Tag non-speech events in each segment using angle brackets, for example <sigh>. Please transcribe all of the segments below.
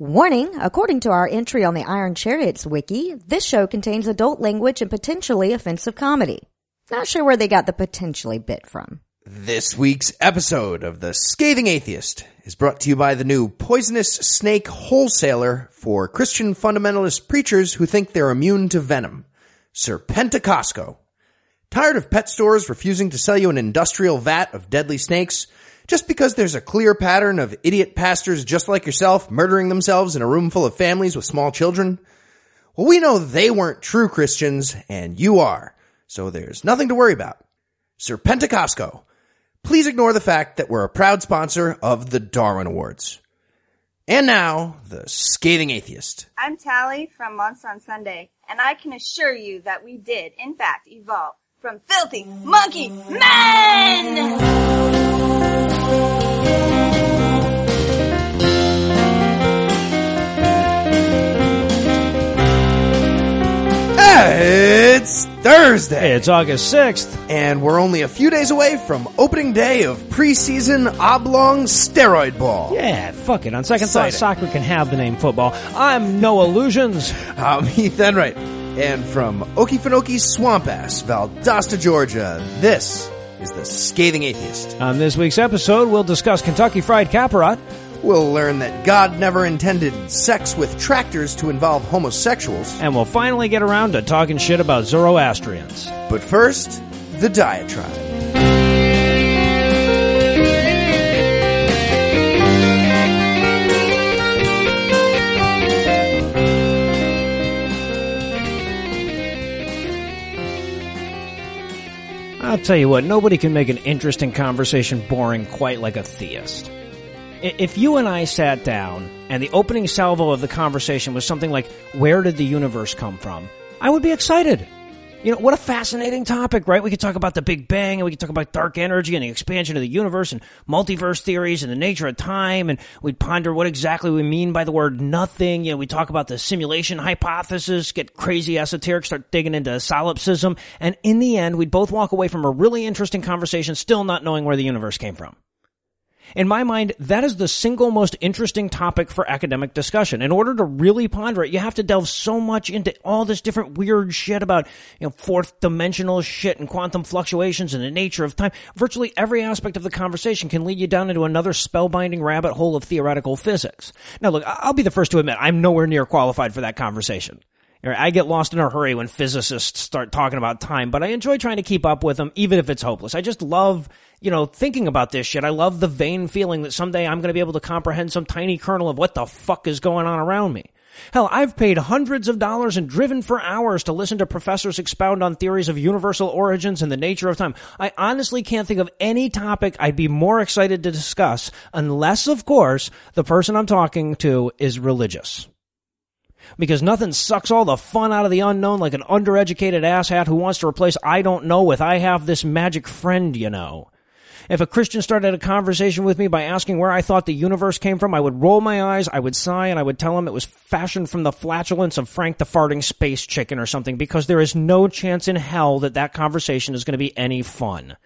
Warning, according to our entry on the Iron Chariots wiki, this show contains adult language and potentially offensive comedy. Not sure where they got the potentially bit from. This week's episode of The Scathing Atheist is brought to you by the new poisonous snake wholesaler for Christian fundamentalist preachers who think they're immune to venom, Serpenta Costco. Tired of pet stores refusing to sell you an industrial vat of deadly snakes? Just because there's a clear pattern of idiot pastors just like yourself murdering themselves in a room full of families with small children? Well, we know they weren't true Christians and you are. So there's nothing to worry about. Sir Costco. Please ignore the fact that we're a proud sponsor of the Darwin Awards. And now, the scathing atheist. I'm Tally from Months on Sunday, and I can assure you that we did, in fact, evolve from filthy monkey men! It's Thursday. It's August 6th. And we're only a few days away from opening day of preseason oblong steroid ball. Yeah, fuck it. On second thought, Exciting. soccer can have the name football. I'm no illusions. I'm um, <laughs> Heath Enright. And from Okefenokee Swamp Ass, Valdosta, Georgia, this is the Scathing Atheist. On this week's episode, we'll discuss Kentucky Fried Kapparot. We'll learn that God never intended sex with tractors to involve homosexuals. And we'll finally get around to talking shit about Zoroastrians. But first, the diatribe. I'll tell you what, nobody can make an interesting conversation boring quite like a theist. If you and I sat down and the opening salvo of the conversation was something like, Where did the universe come from? I would be excited. You know, what a fascinating topic, right? We could talk about the Big Bang and we could talk about dark energy and the expansion of the universe and multiverse theories and the nature of time and we'd ponder what exactly we mean by the word nothing. You know, we talk about the simulation hypothesis, get crazy esoteric, start digging into solipsism, and in the end, we'd both walk away from a really interesting conversation still not knowing where the universe came from. In my mind, that is the single most interesting topic for academic discussion. In order to really ponder it, you have to delve so much into all this different weird shit about, you know, fourth dimensional shit and quantum fluctuations and the nature of time. Virtually every aspect of the conversation can lead you down into another spellbinding rabbit hole of theoretical physics. Now look, I'll be the first to admit, I'm nowhere near qualified for that conversation. I get lost in a hurry when physicists start talking about time, but I enjoy trying to keep up with them, even if it's hopeless. I just love, you know, thinking about this shit. I love the vain feeling that someday I'm going to be able to comprehend some tiny kernel of what the fuck is going on around me. Hell, I've paid hundreds of dollars and driven for hours to listen to professors expound on theories of universal origins and the nature of time. I honestly can't think of any topic I'd be more excited to discuss, unless, of course, the person I'm talking to is religious because nothing sucks all the fun out of the unknown like an undereducated asshat who wants to replace I don't know with I have this magic friend, you know. If a Christian started a conversation with me by asking where I thought the universe came from, I would roll my eyes, I would sigh, and I would tell him it was fashioned from the flatulence of Frank the farting space chicken or something because there is no chance in hell that that conversation is going to be any fun.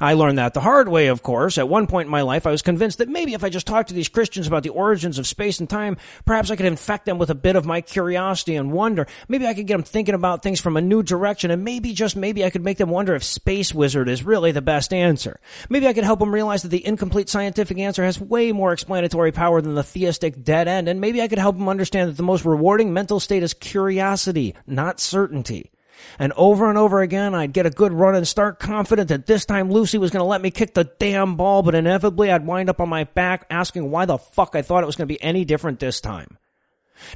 I learned that the hard way, of course. At one point in my life, I was convinced that maybe if I just talked to these Christians about the origins of space and time, perhaps I could infect them with a bit of my curiosity and wonder. Maybe I could get them thinking about things from a new direction, and maybe, just maybe, I could make them wonder if Space Wizard is really the best answer. Maybe I could help them realize that the incomplete scientific answer has way more explanatory power than the theistic dead end, and maybe I could help them understand that the most rewarding mental state is curiosity, not certainty. And over and over again, I'd get a good run and start confident that this time Lucy was going to let me kick the damn ball, but inevitably I'd wind up on my back asking why the fuck I thought it was going to be any different this time.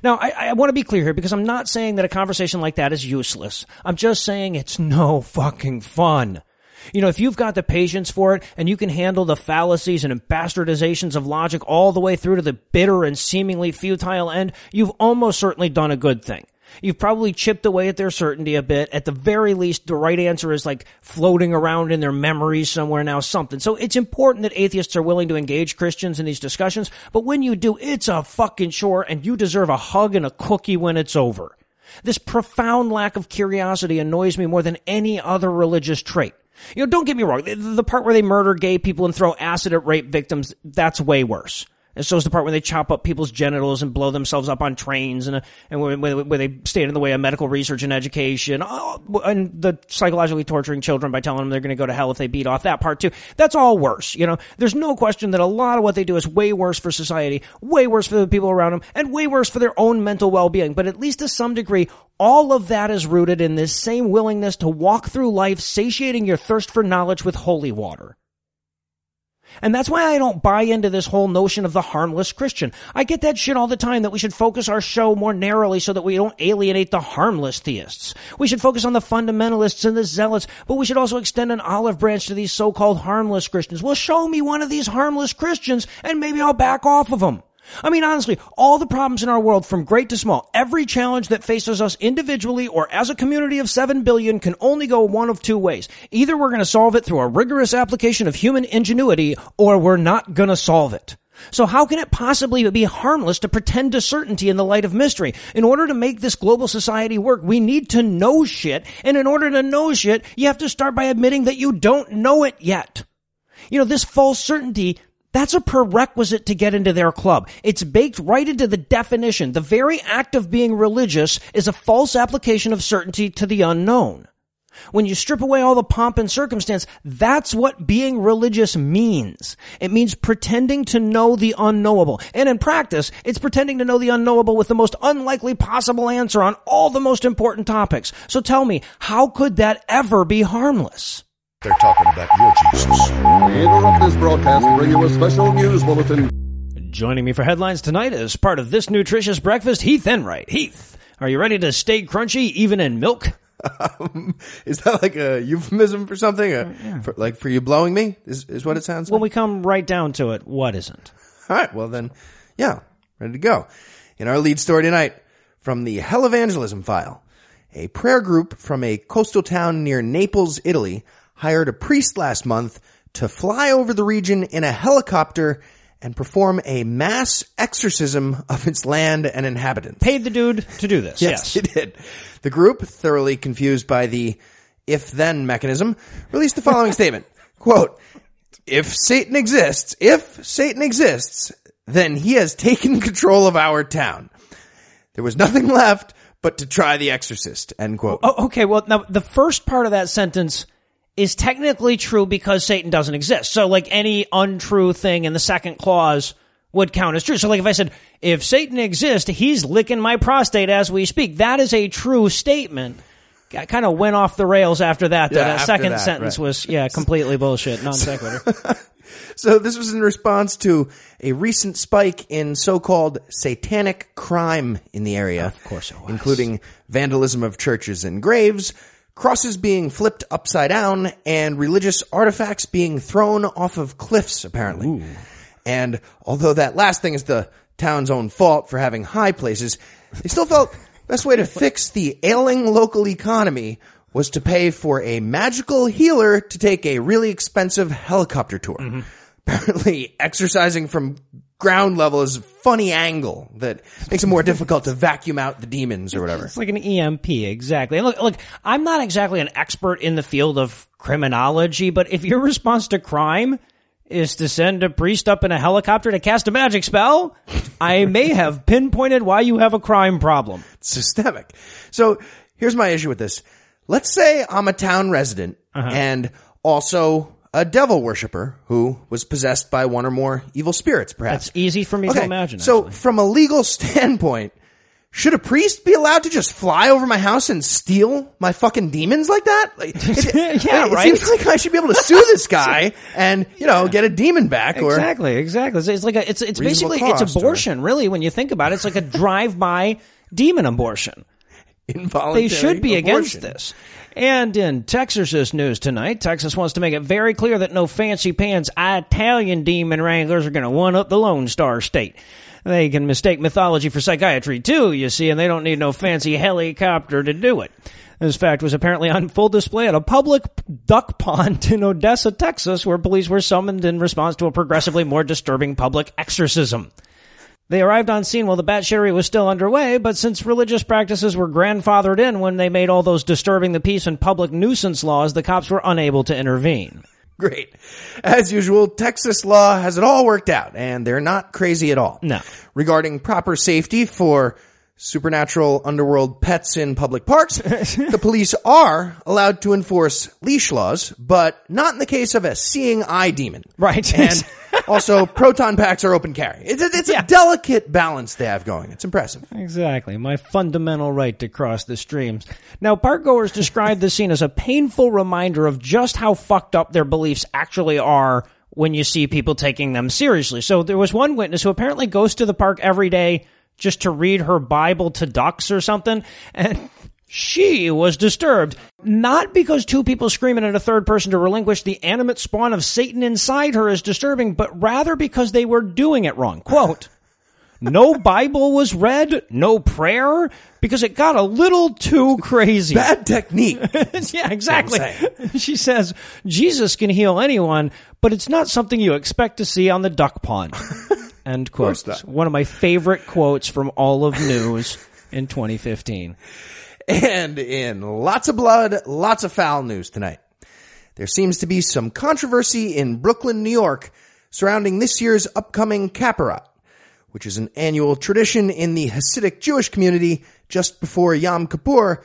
Now, I, I want to be clear here because I'm not saying that a conversation like that is useless. I'm just saying it's no fucking fun. You know, if you've got the patience for it and you can handle the fallacies and bastardizations of logic all the way through to the bitter and seemingly futile end, you've almost certainly done a good thing. You've probably chipped away at their certainty a bit. At the very least, the right answer is like floating around in their memories somewhere now, something. So it's important that atheists are willing to engage Christians in these discussions, but when you do, it's a fucking chore and you deserve a hug and a cookie when it's over. This profound lack of curiosity annoys me more than any other religious trait. You know, don't get me wrong. The, part where they murder gay people and throw acid at rape victims, that's way worse. And so is the part where they chop up people's genitals and blow themselves up on trains and, uh, and where, where, where they stand in the way of medical research and education. Oh, and the psychologically torturing children by telling them they're going to go to hell if they beat off that part too. That's all worse. You know, there's no question that a lot of what they do is way worse for society, way worse for the people around them, and way worse for their own mental well-being. But at least to some degree, all of that is rooted in this same willingness to walk through life satiating your thirst for knowledge with holy water. And that's why I don't buy into this whole notion of the harmless Christian. I get that shit all the time that we should focus our show more narrowly so that we don't alienate the harmless theists. We should focus on the fundamentalists and the zealots, but we should also extend an olive branch to these so-called harmless Christians. Well, show me one of these harmless Christians and maybe I'll back off of them. I mean, honestly, all the problems in our world from great to small, every challenge that faces us individually or as a community of 7 billion can only go one of two ways. Either we're going to solve it through a rigorous application of human ingenuity or we're not going to solve it. So how can it possibly be harmless to pretend to certainty in the light of mystery? In order to make this global society work, we need to know shit. And in order to know shit, you have to start by admitting that you don't know it yet. You know, this false certainty that's a prerequisite to get into their club. It's baked right into the definition. The very act of being religious is a false application of certainty to the unknown. When you strip away all the pomp and circumstance, that's what being religious means. It means pretending to know the unknowable. And in practice, it's pretending to know the unknowable with the most unlikely possible answer on all the most important topics. So tell me, how could that ever be harmless? They're talking about your Jesus. We interrupt this broadcast to bring you a special news bulletin. Joining me for headlines tonight is part of this nutritious breakfast, Heath Enright. Heath, are you ready to stay crunchy even in milk? Um, is that like a euphemism for something? Uh, for, like for you blowing me? Is, is what it sounds When like? When we come right down to it, what isn't? All right. Well, then, yeah, ready to go. In our lead story tonight, from the Hell Evangelism file, a prayer group from a coastal town near Naples, Italy, hired a priest last month to fly over the region in a helicopter and perform a mass exorcism of its land and inhabitants. Paid the dude to do this. Yes, Yes. it did. The group, thoroughly confused by the if-then mechanism, released the following statement. <laughs> Quote, if Satan exists, if Satan exists, then he has taken control of our town. There was nothing left but to try the exorcist, end quote. Oh, okay. Well, now the first part of that sentence is technically true because Satan doesn't exist. So like any untrue thing in the second clause would count as true. So like if I said, if Satan exists, he's licking my prostate as we speak. That is a true statement. I kind of went off the rails after that. Yeah, that second that, sentence right. was, yeah, <laughs> completely bullshit, non sequitur. <laughs> So this was in response to a recent spike in so-called satanic crime in the area. Of course it was. Including vandalism of churches and graves, crosses being flipped upside down, and religious artifacts being thrown off of cliffs, apparently. And although that last thing is the town's own fault for having high places, they still felt best way to fix the ailing local economy was to pay for a magical healer to take a really expensive helicopter tour. Mm-hmm. Apparently, exercising from ground level is a funny angle that makes it more difficult to vacuum out the demons or whatever. It's like an EMP, exactly. And look, look, I'm not exactly an expert in the field of criminology, but if your <laughs> response to crime is to send a priest up in a helicopter to cast a magic spell, I may have pinpointed why you have a crime problem. systemic. So here's my issue with this. Let's say I'm a town resident uh-huh. and also a devil worshiper who was possessed by one or more evil spirits, perhaps. That's easy for me to imagine. So actually. from a legal <laughs> standpoint, should a priest be allowed to just fly over my house and steal my fucking demons like that? Like, <laughs> it, Yeah, it right? seems like I should be able to sue this <laughs> guy and, you know, get a demon back or exactly, exactly. It's, it's like a, it's it's basically it's cost, or- abortion, really. When you think about it, it's like a drive-by demon abortion. involuntary They should be against this. And in Texas's news tonight, Texas wants to make it very clear that no fancy pants Italian demon wranglers are going to one up the Lone Star State. They can mistake mythology for psychiatry too, you see, and they don't need no fancy helicopter to do it. This fact was apparently on full display at a public duck pond in Odessa, Texas, where police were summoned in response to a progressively more disturbing public exorcism. They arrived on scene while the batchery was still underway, but since religious practices were grandfathered in when they made all those disturbing the peace and public nuisance laws, the cops were unable to intervene. Great. As usual, Texas law has it all worked out, and they're not crazy at all. No. Regarding proper safety for supernatural underworld pets in public parks, the <laughs> police are allowed to enforce leash laws, but not in the case of a seeing eye demon. Right. And <laughs> also, proton packs are open carry. It's, a, it's Yeah. a delicate balance they have going. It's impressive. Exactly. My fundamental right to cross the streams. Now, parkgoers describe the scene as a painful reminder of just how fucked up their beliefs actually are when you see people taking them seriously. So there was one witness who apparently goes to the park every day just to read her Bible to ducks or something. And she was disturbed. Not because two people screaming at a third person to relinquish the animate spawn of Satan inside her is disturbing, but rather because they were doing it wrong. Quote, no Bible was read, no prayer, because it got a little too crazy. Bad technique. <laughs> yeah, exactly. <laughs> She says, Jesus can heal anyone, but it's not something you expect to see on the duck pond. <laughs> End quote. One of my favorite quotes from all of news in 2015. And in lots of blood, lots of foul news tonight. There seems to be some controversy in Brooklyn, New York surrounding this year's upcoming Kapparot, which is an annual tradition in the Hasidic Jewish community just before Yom Kippur,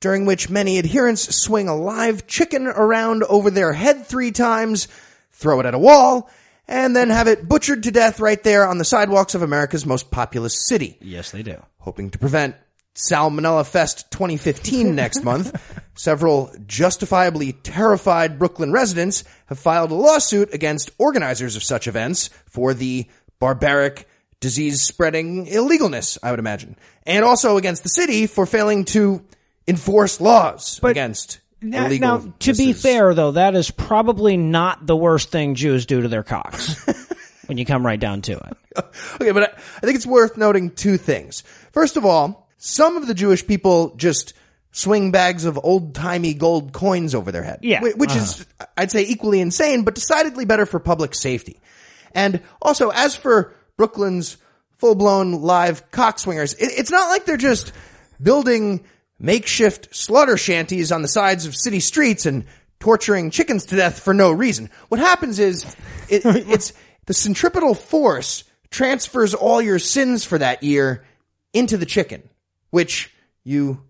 during which many adherents swing a live chicken around over their head three times, throw it at a wall, and then have it butchered to death right there on the sidewalks of America's most populous city Yes, they do. hoping to prevent Salmonella Fest 2015 <laughs> next month, several justifiably terrified Brooklyn residents have filed a lawsuit against organizers of such events for the barbaric disease spreading illegalness, I would imagine, and also against the city for failing to enforce laws against Now, now, to be fair, though, that is probably not the worst thing Jews do to their cocks <laughs> when you come right down to it. Okay, but I, I think it's worth noting two things. First of all, some of the Jewish people just swing bags of old timey gold coins over their head. Yeah. whi- Which is, uh-huh. I'd say, equally insane, but decidedly better for public safety. And also, as for Brooklyn's full blown live cock swingers, it, it's not like they're just building makeshift slaughter shanties on the sides of city streets and torturing chickens to death for no reason. What happens is it, <laughs> it's the centripetal force transfers all your sins for that year into the chicken, which you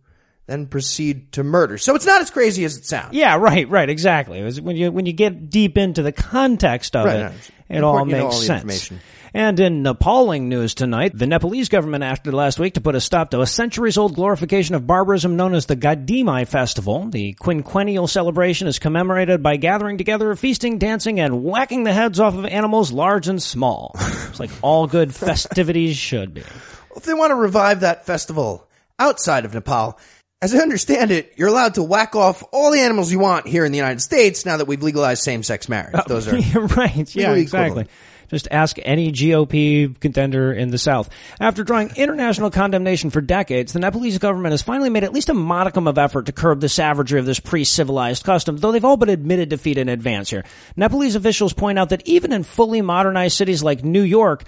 then proceed to murder. So it's not as crazy as it sounds. Yeah, right, right, exactly. It was when you when you get deep into the context of Right, it, no, it all makes know all the sense. And in appalling news tonight, the Nepalese government acted last week to put a stop to a centuries-old glorification of barbarism known as the Gadimai Festival. The quinquennial celebration is commemorated by gathering together, feasting, dancing, and whacking the heads off of animals large and small. it's like all good <laughs> festivities should be. If they want to revive that festival outside of Nepal, as I understand it, you're allowed to whack off all the animals you want here in the United States now that we've legalized same-sex marriage. Oh, Those <laughs> are right. Yeah, exactly. equivalent. Just ask any GOP contender in the South. After drawing international condemnation for decades, the Nepalese government has finally made at least a modicum of effort to curb the savagery of this pre-civilized custom, though they've all but admitted defeat in advance here. Nepalese officials point out that even in fully modernized cities like New York,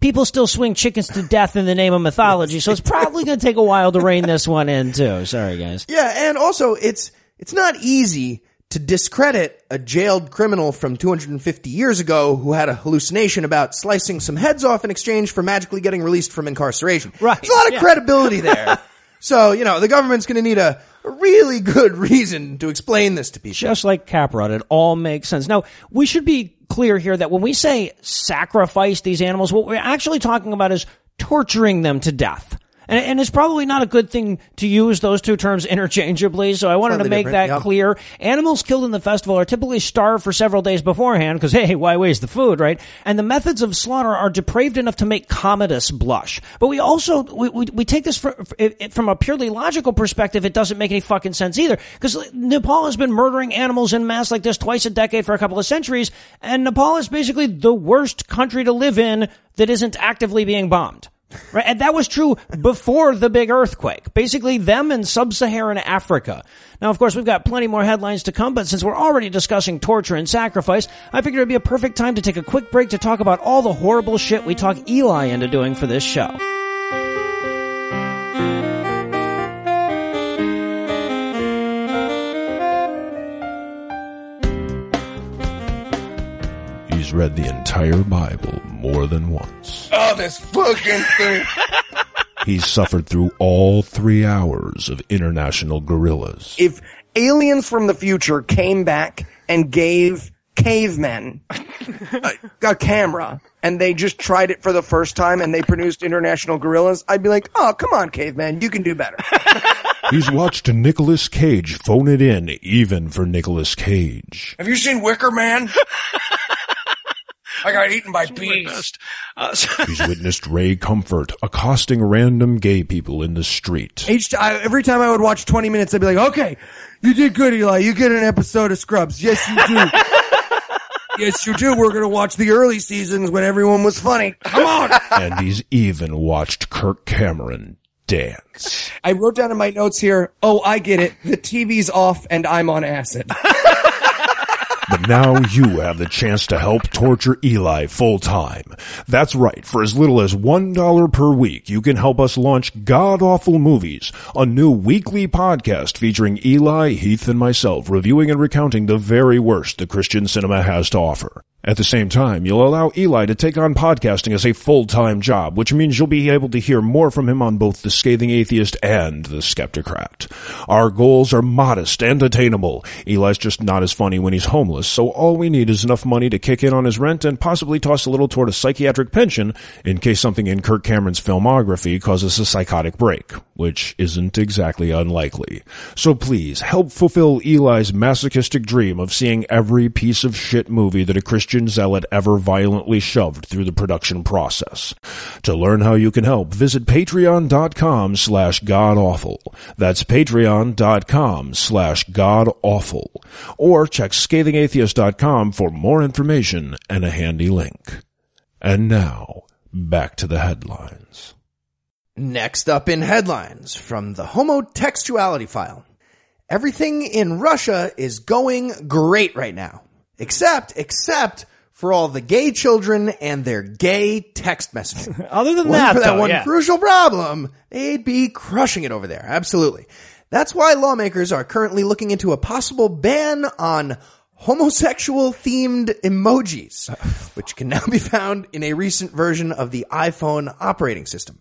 people still swing chickens to death in the name of mythology, so it's probably going to take a while to rein this one in too. Sorry, guys. Yeah, and also it's it's not easy to discredit a jailed criminal from 250 years ago who had a hallucination about slicing some heads off in exchange for magically getting released from incarceration. Right, There's a lot of yeah. credibility there. <laughs> so, you know, the government's going to need a, really good reason to explain this to people. just like Caprot, it all makes sense. Now, we should be clear here that when we say sacrifice these animals, what we're actually talking about is torturing them to death. And, and it's probably not a good thing to use those two terms interchangeably, so I wanted to make that yep. clear. Animals killed in the festival are typically starved for several days beforehand, because hey, why waste the food, right? And the methods of slaughter are depraved enough to make Commodus blush. But we also, we, we, we take this it- it- from a purely logical perspective, it doesn't make any fucking sense either. Because Nepal has been murdering animals in mass like this twice a decade for a couple of centuries, and Nepal is basically the worst country to live in that isn't actively being bombed. Right, and that was true before the big earthquake. Basically, them in sub-Saharan Africa. Now, of course, we've got plenty more headlines to come, but since we're already discussing torture and sacrifice, I figured it'd be a perfect time to take a quick break to talk about all the horrible shit we talk Eli into doing for this show. Has read the entire Bible more than once. Oh, this fucking thing. <laughs> He's suffered through all three hours of international gorillas. If aliens from the future came back and gave cavemen a, <laughs> uh, a camera and they just tried it for the first time and they produced international gorillas, I'd be like, oh, come on, caveman, you can do better. <laughs> He's watched Nicolas Cage phone it in, even for Nicolas Cage. Have you seen Wicker Man? I got eaten by bees. <laughs> He's witnessed Ray Comfort accosting random gay people in the street. Each I, every time I would watch 20 minutes, I'd be like, okay, you did good, Eli. You get an episode of Scrubs. Yes, you do. <laughs> yes, you do. We're going to watch the early seasons when everyone was funny. Come on. <laughs> and he's even watched Kirk Cameron dance. I wrote down in my notes here, oh, I get it. The TV's off and I'm on acid. But now you have the chance to help torture Eli full time. That's right. For as little as $1 per week, you can help us launch God Awful Movies, a new weekly podcast featuring Eli, Heath, and myself reviewing and recounting the very worst the Christian cinema has to offer. At the same time, you'll allow Eli to take on podcasting as a full-time job, which means you'll be able to hear more from him on both The Scathing Atheist and The Skeptocrat. Our goals are modest and attainable. Eli's just not as funny when he's homeless, so all we need is enough money to kick in on his rent and possibly toss a little toward a psychiatric pension in case something in Kirk Cameron's filmography causes a psychotic break, which isn't exactly unlikely. So please, help fulfill Eli's masochistic dream of seeing every piece of shit movie that a Christian zealot ever violently shoved through the production process. To learn how you can help, visit patreon.com slash godawful. That's patreon.com slash godawful. Or check scathingatheist.com for more information and a handy link. And now, back to the headlines. Next up in headlines from the homotextuality file. Everything in Russia is going great right now. Except, except for all the gay children and their gay text messaging. <laughs> Other than Wasn't that, for that though, one yeah. crucial problem, they'd be crushing it over there. Absolutely. That's why lawmakers are currently looking into a possible ban on homosexual themed emojis, <laughs> which can now be found in a recent version of the iPhone operating system.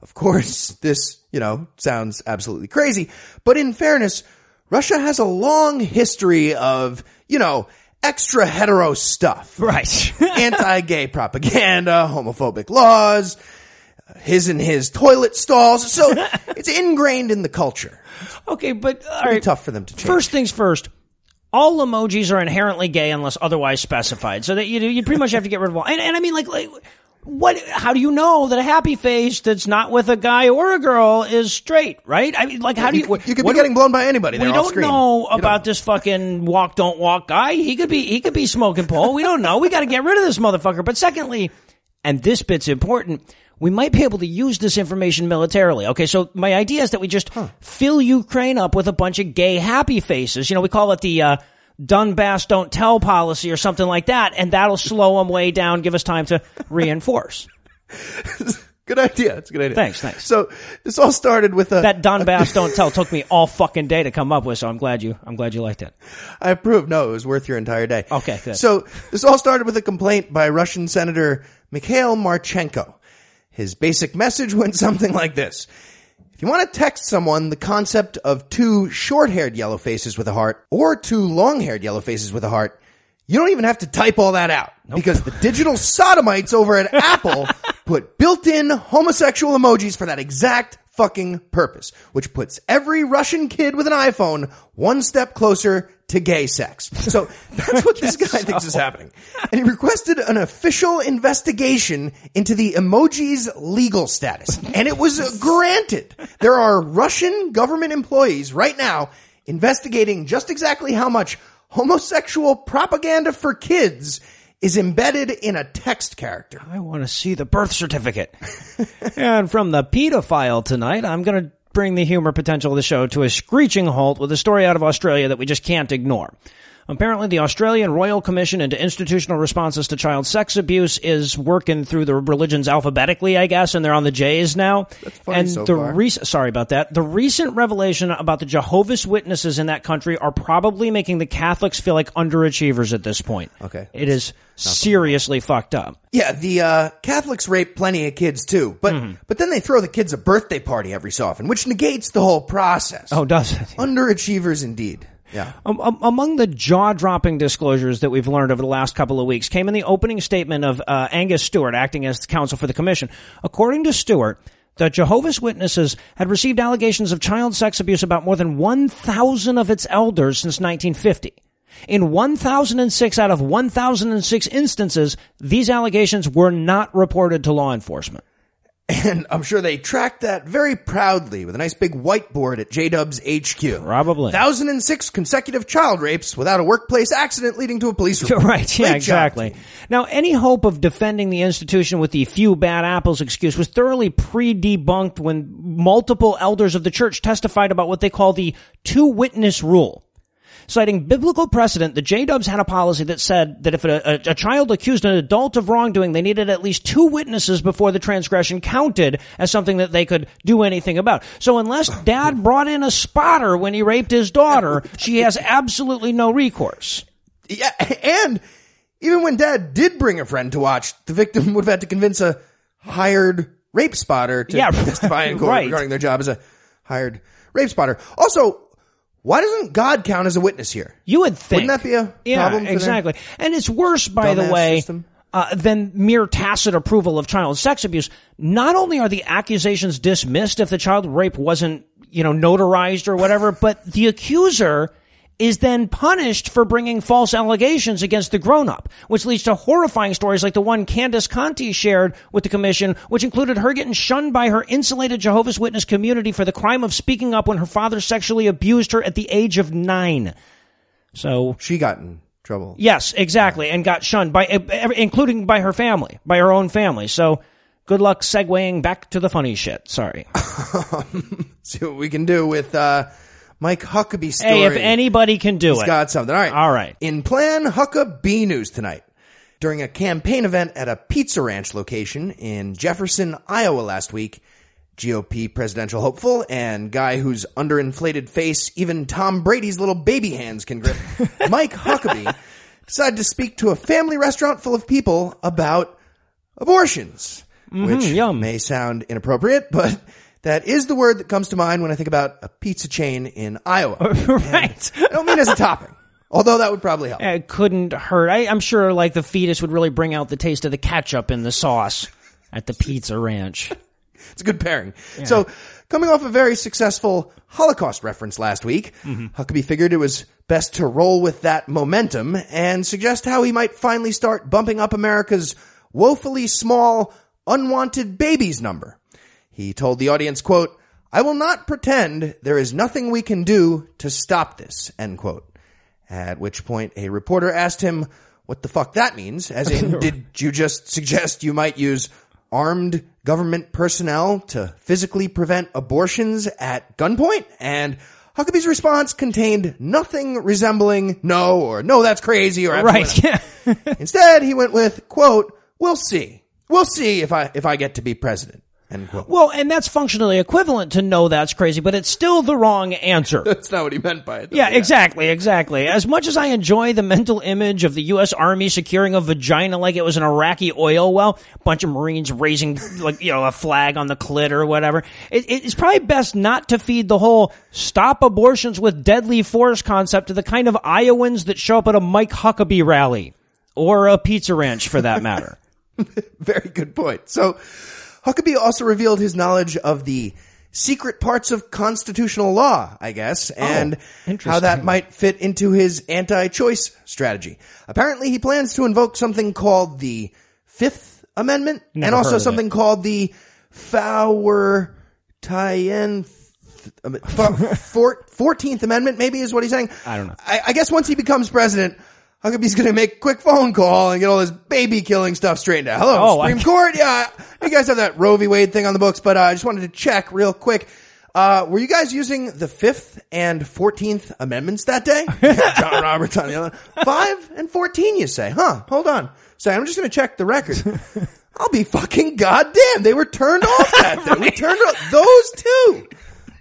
Of course, this, you know, sounds absolutely crazy, but in fairness, Russia has a long history of, you know, extra hetero stuff. Right. <laughs> Anti-gay propaganda, homophobic laws, his and his toilet stalls. So <laughs> it's ingrained in the culture. okay, but all Pretty tough for them to change. First things first. All emojis are inherently gay unless otherwise specified. So that you you pretty much have to get rid of all. And, and I mean, like, like, what? How do you know that a happy face that's not with a guy or a girl is straight? Right? I mean, like, how do you? you could what be do- getting blown by anybody. We don't know You about this fucking walk don't walk guy. He could be he could be smoking pole. We don't know. We got to get rid of this motherfucker. But secondly, and this bit's important, we might be able to use this information militarily. Okay, so my idea is that we just fill Ukraine up with a bunch of gay happy faces. You know, we call it the uh, Donbass don't tell policy or something like that, and that'll slow them way down, give us time to <laughs> reinforce. Good idea. It's a good idea. Thanks, thanks. So this all started with a That Donbass <laughs> don't tell took me all fucking day to come up with, so I'm glad you I'm glad you liked it. I approve. No, it was worth your entire day. Okay, good. So this all started with a complaint by Russian Senator Mikhail Marchenko. His basic message went <laughs> something like this. If you want to text someone the concept of two short-haired yellow faces with a heart or two long-haired yellow faces with a heart, you don't even have to type all that out. Because the digital sodomites over at <laughs> Apple put built-in homosexual emojis for that exact fucking purpose, which puts every Russian kid with an iPhone one step closer to gay sex. So that's what this <laughs> guy thinks is happening. And he requested an official investigation into the emoji's legal status. And it was granted. There are Russian government employees right now investigating just exactly how much homosexual propaganda for kids is embedded in a text character. I want to see the birth certificate. <laughs> and from the pedophile tonight, I'm going to bring the humor potential of the show to a screeching halt with a story out of Australia that we just can't ignore. Apparently, the Australian Royal Commission into Institutional Responses to Child Sex Abuse is working through the religions alphabetically, I guess, and they're on the J's now. funny and so the recent, sorry about that. The recent revelation about the Jehovah's Witnesses in that country are probably making the Catholics feel like underachievers at this point. Okay. It is seriously fucked up. Yeah, the uh, Catholics rape plenty of kids too, but Mm-hmm. but then they throw the kids a birthday party every so often, which negates the whole process. Oh, does it? Underachievers indeed. Yeah. Um, um, among the jaw-dropping disclosures that we've learned over the last couple of weeks came in the opening statement of uh, Angus Stewart, acting as counsel for the commission. According to Stewart, the Jehovah's Witnesses had received allegations of child sex abuse about more than 1,000 of its elders since 1950. In 1,006 out of 1,006 instances, these allegations were not reported to law enforcement. And I'm sure they tracked that very proudly with a nice big whiteboard at JDub's HQ. Probably. 1,006 consecutive child rapes without a workplace accident leading to a police <laughs> report. Right, yeah, Great exactly. Now, any hope of defending the institution with the few bad apples excuse was thoroughly pre-debunked when multiple elders of the church testified about what they call the two witness rule. Citing biblical precedent, the J-Dubs had a policy that said that if a, a, a child accused an adult of wrongdoing, they needed at least two witnesses before the transgression counted as something that they could do anything about. So unless dad brought in a spotter when he raped his daughter, she has absolutely no recourse. Yeah, and even when dad did bring a friend to watch, the victim <laughs> would have had to convince a hired rape spotter to Yeah, testify in court <laughs> right. regarding their job as a hired rape spotter. Also, why doesn't God count as a witness here? You would think. Wouldn't that be a yeah, problem exactly. And it's worse, by the way, uh, than mere tacit approval of child sex abuse. Not only are the accusations dismissed if the child rape wasn't, you know, notarized or whatever, <laughs> but the accuser is then punished for bringing false allegations against the grown-up, which leads to horrifying stories like the one Candace Conti shared with the commission, which included her getting shunned by her insulated Jehovah's Witness community for the crime of speaking up when her father sexually abused her at the age of nine. So She got in trouble. Yes, exactly, and got shunned by, including by her family, by her own family. So, good luck segueing back to the funny shit. Sorry. <laughs> See what we can do with uh, Mike Huckabee story. hey, if anybody can do He's it, got something. All right. All right. In Plan Huckabee news tonight. During a campaign event at a pizza ranch location in Jefferson, Iowa last week, GOP presidential hopeful and guy whose underinflated face even Tom Brady's little baby hands can grip, <laughs> Mike Huckabee, decided to speak to a family restaurant full of people about abortions, mm-hmm, which yum. may sound inappropriate, but that is the word that comes to mind when I think about a pizza chain in Iowa. <laughs> right? I don't mean as a topping, although that would probably help. It couldn't hurt. I, I'm sure, like the fetus would really bring out the taste of the ketchup in the sauce at the pizza ranch. <laughs> It's a good pairing. So, coming off a very successful Holocaust reference last week, mm-hmm. Huckabee figured it was best to roll with that momentum and suggest how he might finally start bumping up America's woefully small unwanted babies number. He told the audience, quote, I will not pretend there is nothing we can do to stop this, end quote. At which point a reporter asked him what the fuck that means, as in, <laughs> did you just suggest you might use armed government personnel to physically prevent abortions at gunpoint? And Huckabee's response contained nothing resembling no or no, that's crazy or Right. not. <laughs> Instead, he went with, quote, we'll see. We'll see if I, if I get to be president, end quote. well, and that's functionally equivalent to no, that's crazy, but it's still the wrong answer. <laughs> That's not what he meant by it. though. Yeah, exactly, exactly. As much as I enjoy the mental image of the U.S. Army securing a vagina like it was an Iraqi oil well, bunch of Marines raising like you know a flag on the clit or whatever, it, it's probably best not to feed the whole "stop abortions with deadly force" concept to the kind of Iowans that show up at a Mike Huckabee rally or a pizza ranch, for that matter. <laughs> Very good point. So, Huckabee also revealed his knowledge of the secret parts of constitutional law, I guess, oh, and how that might fit into his anti-choice strategy. Apparently, he plans to invoke something called the Fifth Amendment Never and also something called the Fauer <laughs> Tyen Fourteenth Amendment, maybe is what he's saying. I don't know. I, I guess once he becomes president, Huckabee's going to make a quick phone call and get all this baby killing stuff straightened out. Hello, Oh, I- Supreme Court. Yeah, you guys have that Roe v. Wade thing on the books, but uh, I just wanted to check real quick. Uh, were you guys using the fifth and fourteenth amendments that day? <laughs> John Roberts on the other. Five and fourteen, you say? Huh? Hold on. Say, I'm just going to check the record. <laughs> I'll be fucking goddamn. They were turned off that day. We <laughs> turned off those two.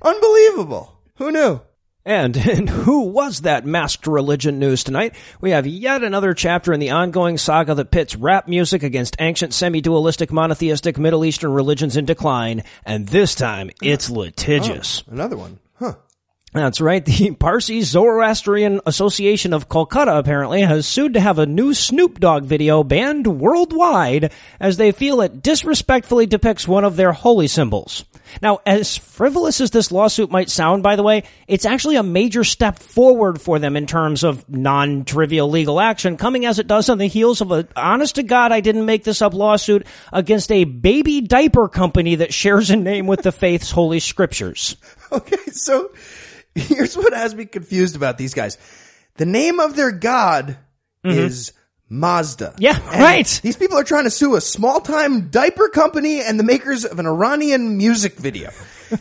Unbelievable. Who knew? And <laughs> in Who Was That Masked Religion news tonight, we have yet another chapter in the ongoing saga that pits rap music against ancient semi-dualistic monotheistic Middle Eastern religions in decline, and this time it's litigious. Oh, another one. Huh. That's right. The Parsi Zoroastrian Association of Kolkata apparently has sued to have a new Snoop Dogg video banned worldwide as they feel it disrespectfully depicts one of their holy symbols. Now, as frivolous as this lawsuit might sound, by the way, it's actually a major step forward for them in terms of non-trivial legal action, coming as it does on the heels of a honest to God, I didn't make this up lawsuit against a baby diaper company that shares a name with the faith's holy scriptures. <laughs> Okay, so here's what has me confused about these guys. The name of their god mm-hmm. is Mazda. Yeah, And right. These people are trying to sue a small time diaper company and the makers of an Iranian music video.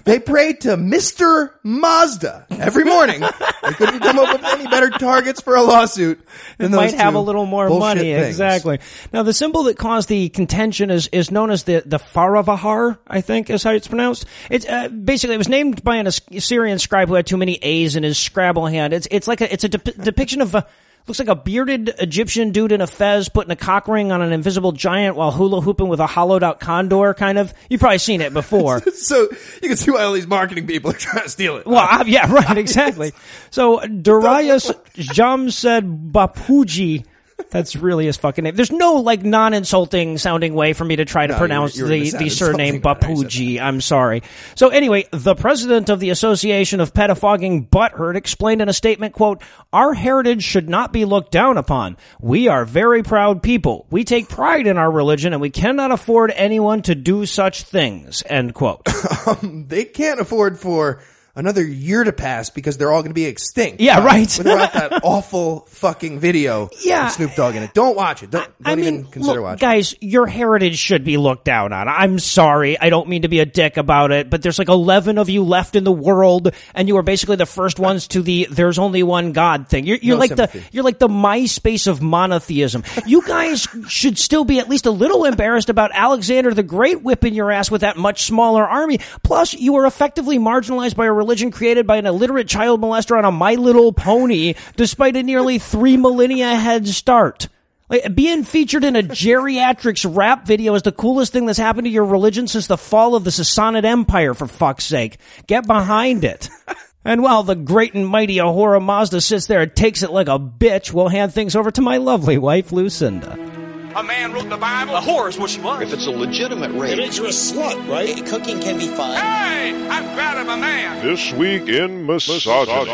They pray to Mr. Mazda every morning. They couldn't come up with any better targets for a lawsuit than those might have a little more money. things. Exactly. Now, the symbol that caused the contention is, is known as the, the Faravahar, I think is how it's pronounced. It's, uh, basically, it was named by an Assyrian scribe who had too many A's in his Scrabble hand. It's, it's like a, it's a dep- depiction of a, looks like a bearded Egyptian dude in a fez putting a cock ring on an invisible giant while hula hooping with a hollowed out condor, kind of. You've probably seen it before. <laughs> So you can see why all these marketing people are trying to steal it. Well, uh, yeah, right, <laughs> exactly. So Darius Jamsed Bapuji. That's really his fucking name. There's no like non-insulting sounding way for me to try to No, pronounce you were- you were the, the surname insulting I said Bapuji. I'm sorry. So anyway, the president of the Association of Pettifogging Butthurt explained in a statement, quote, our heritage should not be looked down upon. We are very proud people. We take pride in our religion and we cannot afford anyone to do such things, end quote. <laughs> Um, they can't afford for another year to pass because they're all going to be extinct. Yeah, right. Without that <laughs> awful fucking video Yeah. with Snoop Dogg in it. Don't watch it. Don't, don't I even consider look, watching. guys, your heritage should be looked down on. I'm sorry. I don't mean to be a dick about it, but there's like 11 of you left in the world, and you are basically the first ones to the "there's only one God" thing. You're, you're No like sympathy. the you're like the MySpace of monotheism. You guys <laughs> should still be at least a little embarrassed about Alexander the Great whipping your ass with that much smaller army. Plus, you were effectively marginalized by a religion created by an illiterate child molester on a My Little Pony, despite a nearly three millennia head start. Like, being featured in a geriatrics rap video is the coolest thing that's happened to your religion since the fall of the Sassanid Empire, for fuck's sake. Get behind it. <laughs> And while the great and mighty Ahura Mazda sits there and takes it like a bitch, we'll hand things over to my lovely wife, Lucinda. A man wrote the Bible. A whore is what she was. If it's a legitimate rape, It makes you a slut, right? Cooking can be fun. Hey, I'm proud of a man. This week in misogyny.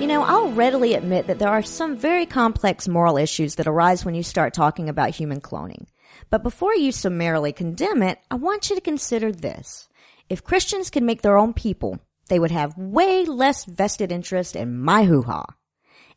You know, I'll readily admit that there are some very complex moral issues that arise when you start talking about human cloning. But before you summarily condemn it, I want you to consider this. If Christians could make their own people, they would have way less vested interest in my hoo-ha.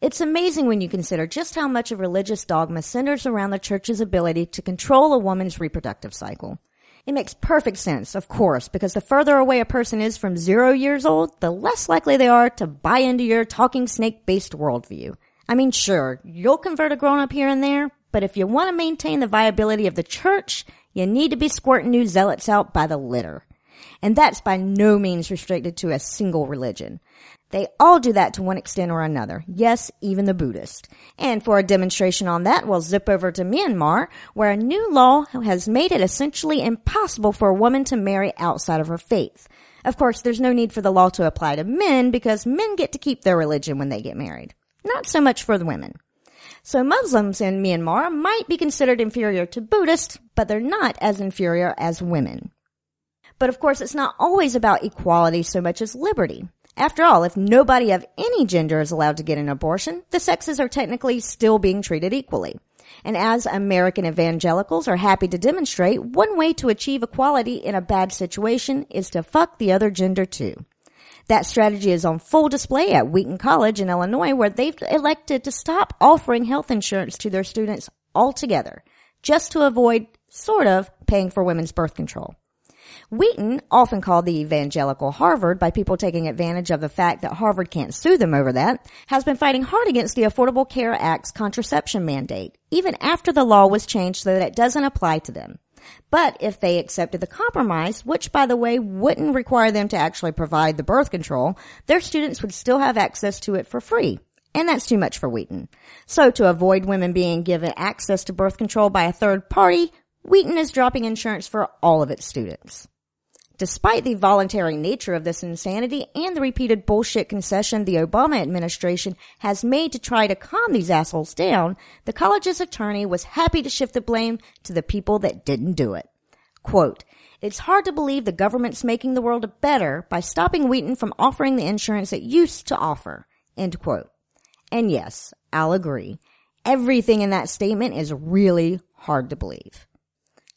It's amazing when you consider just how much of religious dogma centers around the church's ability to control a woman's reproductive cycle. It makes perfect sense, of course, because the further away a person is from zero years old, the less likely they are to buy into your talking snake based worldview. I mean, sure, you'll convert a grown up here and there, but if you want to maintain the viability of the church, you need to be squirting new zealots out by the litter. And that's by no means restricted to a single religion. They all do that to one extent or another. Yes, even the Buddhist. And for a demonstration on that, we'll zip over to Myanmar, where a new law has made it essentially impossible for a woman to marry outside of her faith. Of course, there's no need for the law to apply to men because men get to keep their religion when they get married. Not so much for the women. So Muslims in Myanmar might be considered inferior to Buddhists, but they're not as inferior as women. But of course, it's not always about equality so much as liberty. After all, if nobody of any gender is allowed to get an abortion, the sexes are technically still being treated equally. And as American evangelicals are happy to demonstrate, one way to achieve equality in a bad situation is to fuck the other gender too. That strategy is on full display at Wheaton College in Illinois where they've elected to stop offering health insurance to their students altogether, just to avoid, sort of, paying for women's birth control. Wheaton, often called the evangelical Harvard by people taking advantage of the fact that Harvard can't sue them over that, has been fighting hard against the Affordable Care Act's contraception mandate, even after the law was changed so that it doesn't apply to them. But if they accepted the compromise, which by the way wouldn't require them to actually provide the birth control, their students would still have access to it for free. And that's too much for Wheaton. So to avoid women being given access to birth control by a third party, Wheaton is dropping insurance for all of its students. Despite the voluntary nature of this insanity and the repeated bullshit concession the Obama administration has made to try to calm these assholes down, the college's attorney was happy to shift the blame to the people that didn't do it. Quote, it's hard to believe the government's making the world better by stopping Wheaton from offering the insurance it used to offer. End quote. And yes, I'll agree. Everything in that statement is really hard to believe.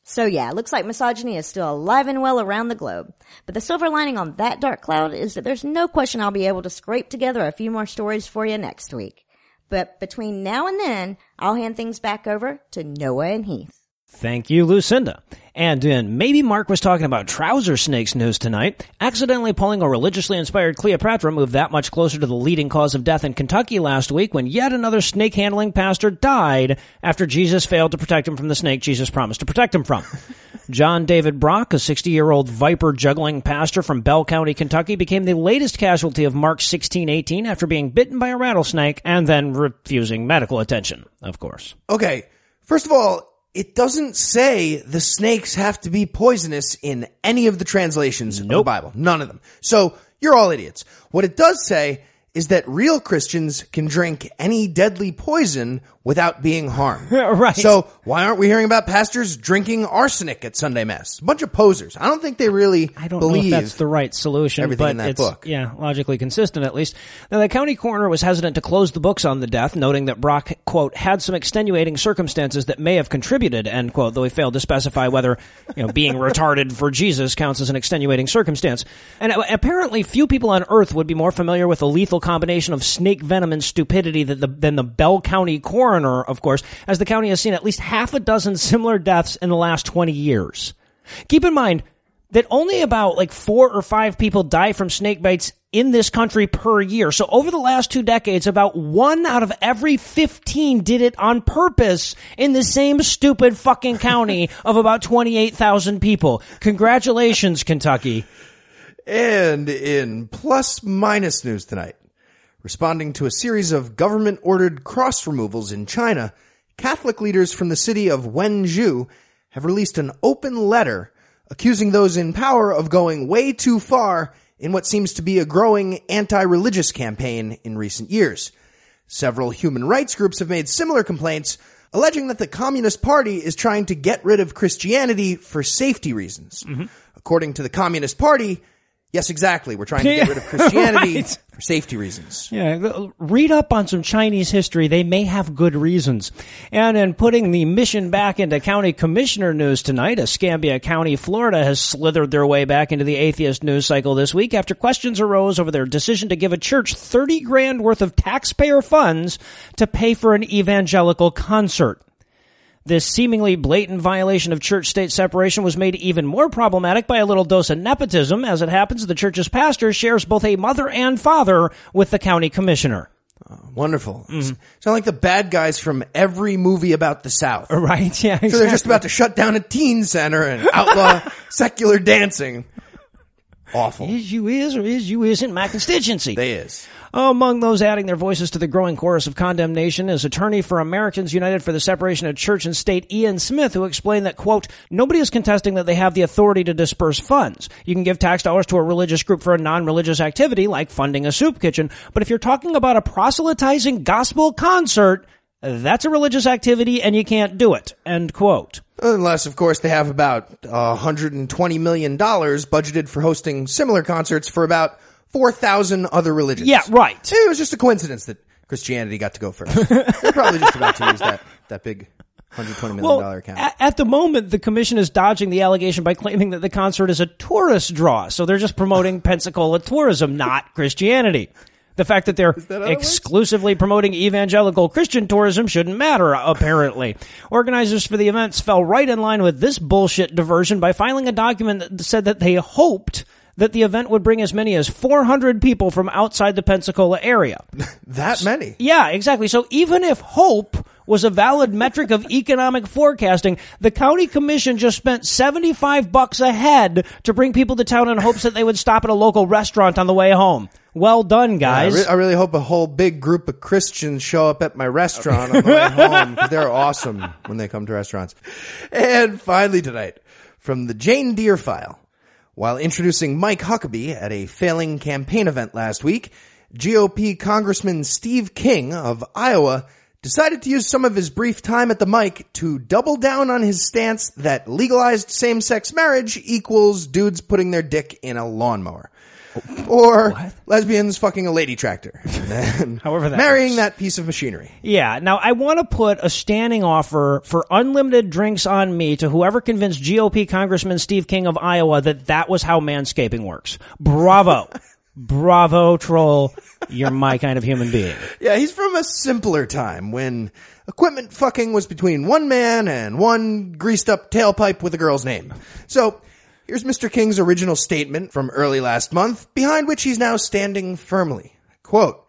So yeah, looks like misogyny is still alive and well around the globe. But the silver lining on that dark cloud is that there's no question I'll be able to scrape together a few more stories for you next week. But between now and then, I'll hand things back over to Noah and Heath. Thank you, Lucinda. And in Maybe Mark was talking about trouser snakes news tonight, accidentally pulling a religiously inspired Cleopatra moved that much closer to the leading cause of death in Kentucky last week when yet another snake handling pastor died after Jesus failed to protect him from the snake Jesus promised to protect him from. <laughs> John David Brock, a 60 year old viper juggling pastor from Bell County, Kentucky, became the latest casualty of Mark 1618 after being bitten by a rattlesnake and then refusing medical attention, of course. Okay. First of all, it doesn't say the snakes have to be poisonous in any of the translations of the Bible. None of them. So you're all idiots. What it does say is that real Christians can drink any deadly poison without being harmed. <laughs> Right. So why aren't we hearing about pastors drinking arsenic at Sunday Mass? A bunch of posers. I don't think they really I don't believe know if that's the right solution, everything but in that it's book. yeah logically consistent at least. Now the county coroner was hesitant to close the books on the death, noting that Brock quote had some extenuating circumstances that may have contributed end quote, though he failed to specify whether you know being <laughs> retarded for Jesus counts as an extenuating circumstance. And apparently, few people on Earth would be more familiar with the lethal combination of snake venom and stupidity than the, than the Bell County coroner, of course, as the county has seen at least half a dozen similar deaths in the last twenty years. Keep in mind that only about like four or five people die from snake bites in this country per year. So over the last two decades, about one out of every 15 did it on purpose in the same stupid fucking county <laughs> of about 28,000 people. Congratulations, Kentucky. And in plus minus news tonight, responding to a series of government ordered cross removals in China, Catholic leaders from the city of Wenzhou have released an open letter accusing those in power of going way too far in what seems to be a growing anti-religious campaign in recent years. Several human rights groups have made similar complaints, alleging that the Communist Party is trying to get rid of Christianity for safety reasons. Mm-hmm. According to the Communist Party, yes, exactly, we're trying to get <laughs> rid of Christianity Right. for safety reasons. Yeah, read up on some Chinese history. They may have good reasons. And in putting the mission back into county commissioner news tonight, Escambia County, Florida has slithered their way back into the atheist news cycle this week after questions arose over their decision to give a church 30 grand worth of taxpayer funds to pay for an evangelical concert. This seemingly blatant violation of church state separation was made even more problematic by a little dose of nepotism. As it happens, the church's pastor shares both a mother and father with the county commissioner. Oh, wonderful. Mm-hmm. Sound like the bad guys from every movie about the South. <laughs> Right? Yeah. So they're just about to shut down a teen center and outlaw <laughs> secular dancing. Awful. Is you is or is you isn't my constituency. They is. Among those adding their voices to the growing chorus of condemnation is attorney for Americans United for the Separation of Church and State, Ian Smith, who explained that, quote, nobody is contesting that they have the authority to disperse funds. You can give tax dollars to a religious group for a non-religious activity, like funding a soup kitchen, but if you're talking about a proselytizing gospel concert, that's a religious activity and you can't do it, end quote. Unless, of course, they have about uh, $120 million budgeted for hosting similar concerts for about 4,000 other religions. Yeah, right. It was just a coincidence that Christianity got to go first. They're probably just about to use that, that big $120 million Well, account. at the moment, the commission is dodging the allegation by claiming that the concert is a tourist draw. So they're just promoting <laughs> Pensacola tourism, not Christianity. The fact that they're that exclusively promoting evangelical Christian tourism shouldn't matter, apparently. Organizers for the events fell right in line with this bullshit diversion by filing a document that said that they hoped that the event would bring as many as 400 people from outside the Pensacola area. <laughs> That many. Yeah, exactly. So even if hope was a valid metric of economic forecasting, the county commission just spent 75 bucks a head to bring people to town in hopes that they would stop at a local restaurant on the way home. Well done, I, guys. re- I really hope a whole big group of Christians show up at my restaurant on the way <laughs> home they're awesome when they come to restaurants. And finally tonight, from the Jane Deere file. While introducing Mike Huckabee at a failing campaign event last week, GOP Congressman Steve King of Iowa decided to use some of his brief time at the mic to double down on his stance that legalized same-sex marriage equals dudes putting their dick in a lawnmower. <laughs> Or lesbians fucking a lady tractor. And <laughs> However that marrying works. that piece of machinery. Yeah. Now I want to put a standing offer for unlimited drinks on me to whoever convinced GOP Congressman Steve King of Iowa that that was how manscaping works. Bravo. <laughs> Bravo, troll. You're my kind of human being. Yeah, he's from a simpler time when equipment fucking was between one man and one greased up tailpipe with a girl's name. So, here's Mr. King's original statement from early last month, behind which he's now standing firmly. Quote,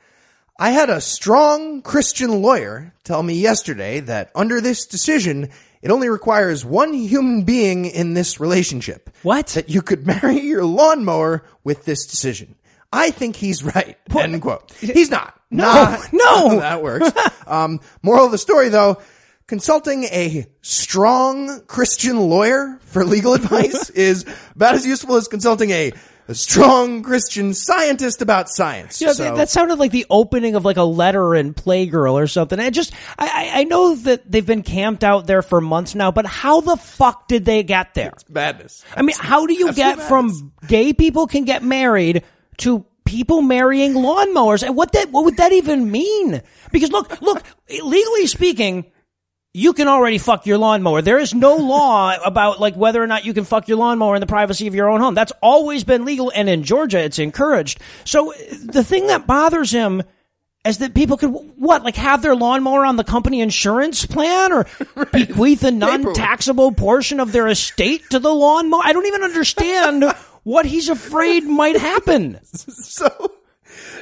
I had a strong Christian lawyer tell me yesterday that under this decision, it only requires one human being in this relationship. What? That you could <laughs> marry your lawnmower with this decision. I think he's right. End quote. He's not. No, Not- no. that works. <laughs> um, moral of the story though, consulting a strong Christian lawyer for legal <laughs> advice is about as useful as consulting a, a strong Christian scientist about science. You know, So- th- that sounded like the opening of like a letter in Playgirl or something. I just, I, I I know that they've been camped out there for months now, but how the fuck did they get there? madness. I mean, how do you get from gay people can get married to people marrying lawnmowers? And what that, what would that even mean? Because look, look, legally speaking, you can already fuck your lawnmower. There is no <laughs> law about like whether or not you can fuck your lawnmower in the privacy of your own home. That's always been legal, and in Georgia, it's encouraged. So the thing that bothers him is that people could what like have their lawnmower on the company insurance plan or <laughs> bequeath a non-taxable portion of their estate to the lawnmower. I don't even understand <laughs> what he's afraid might happen. So,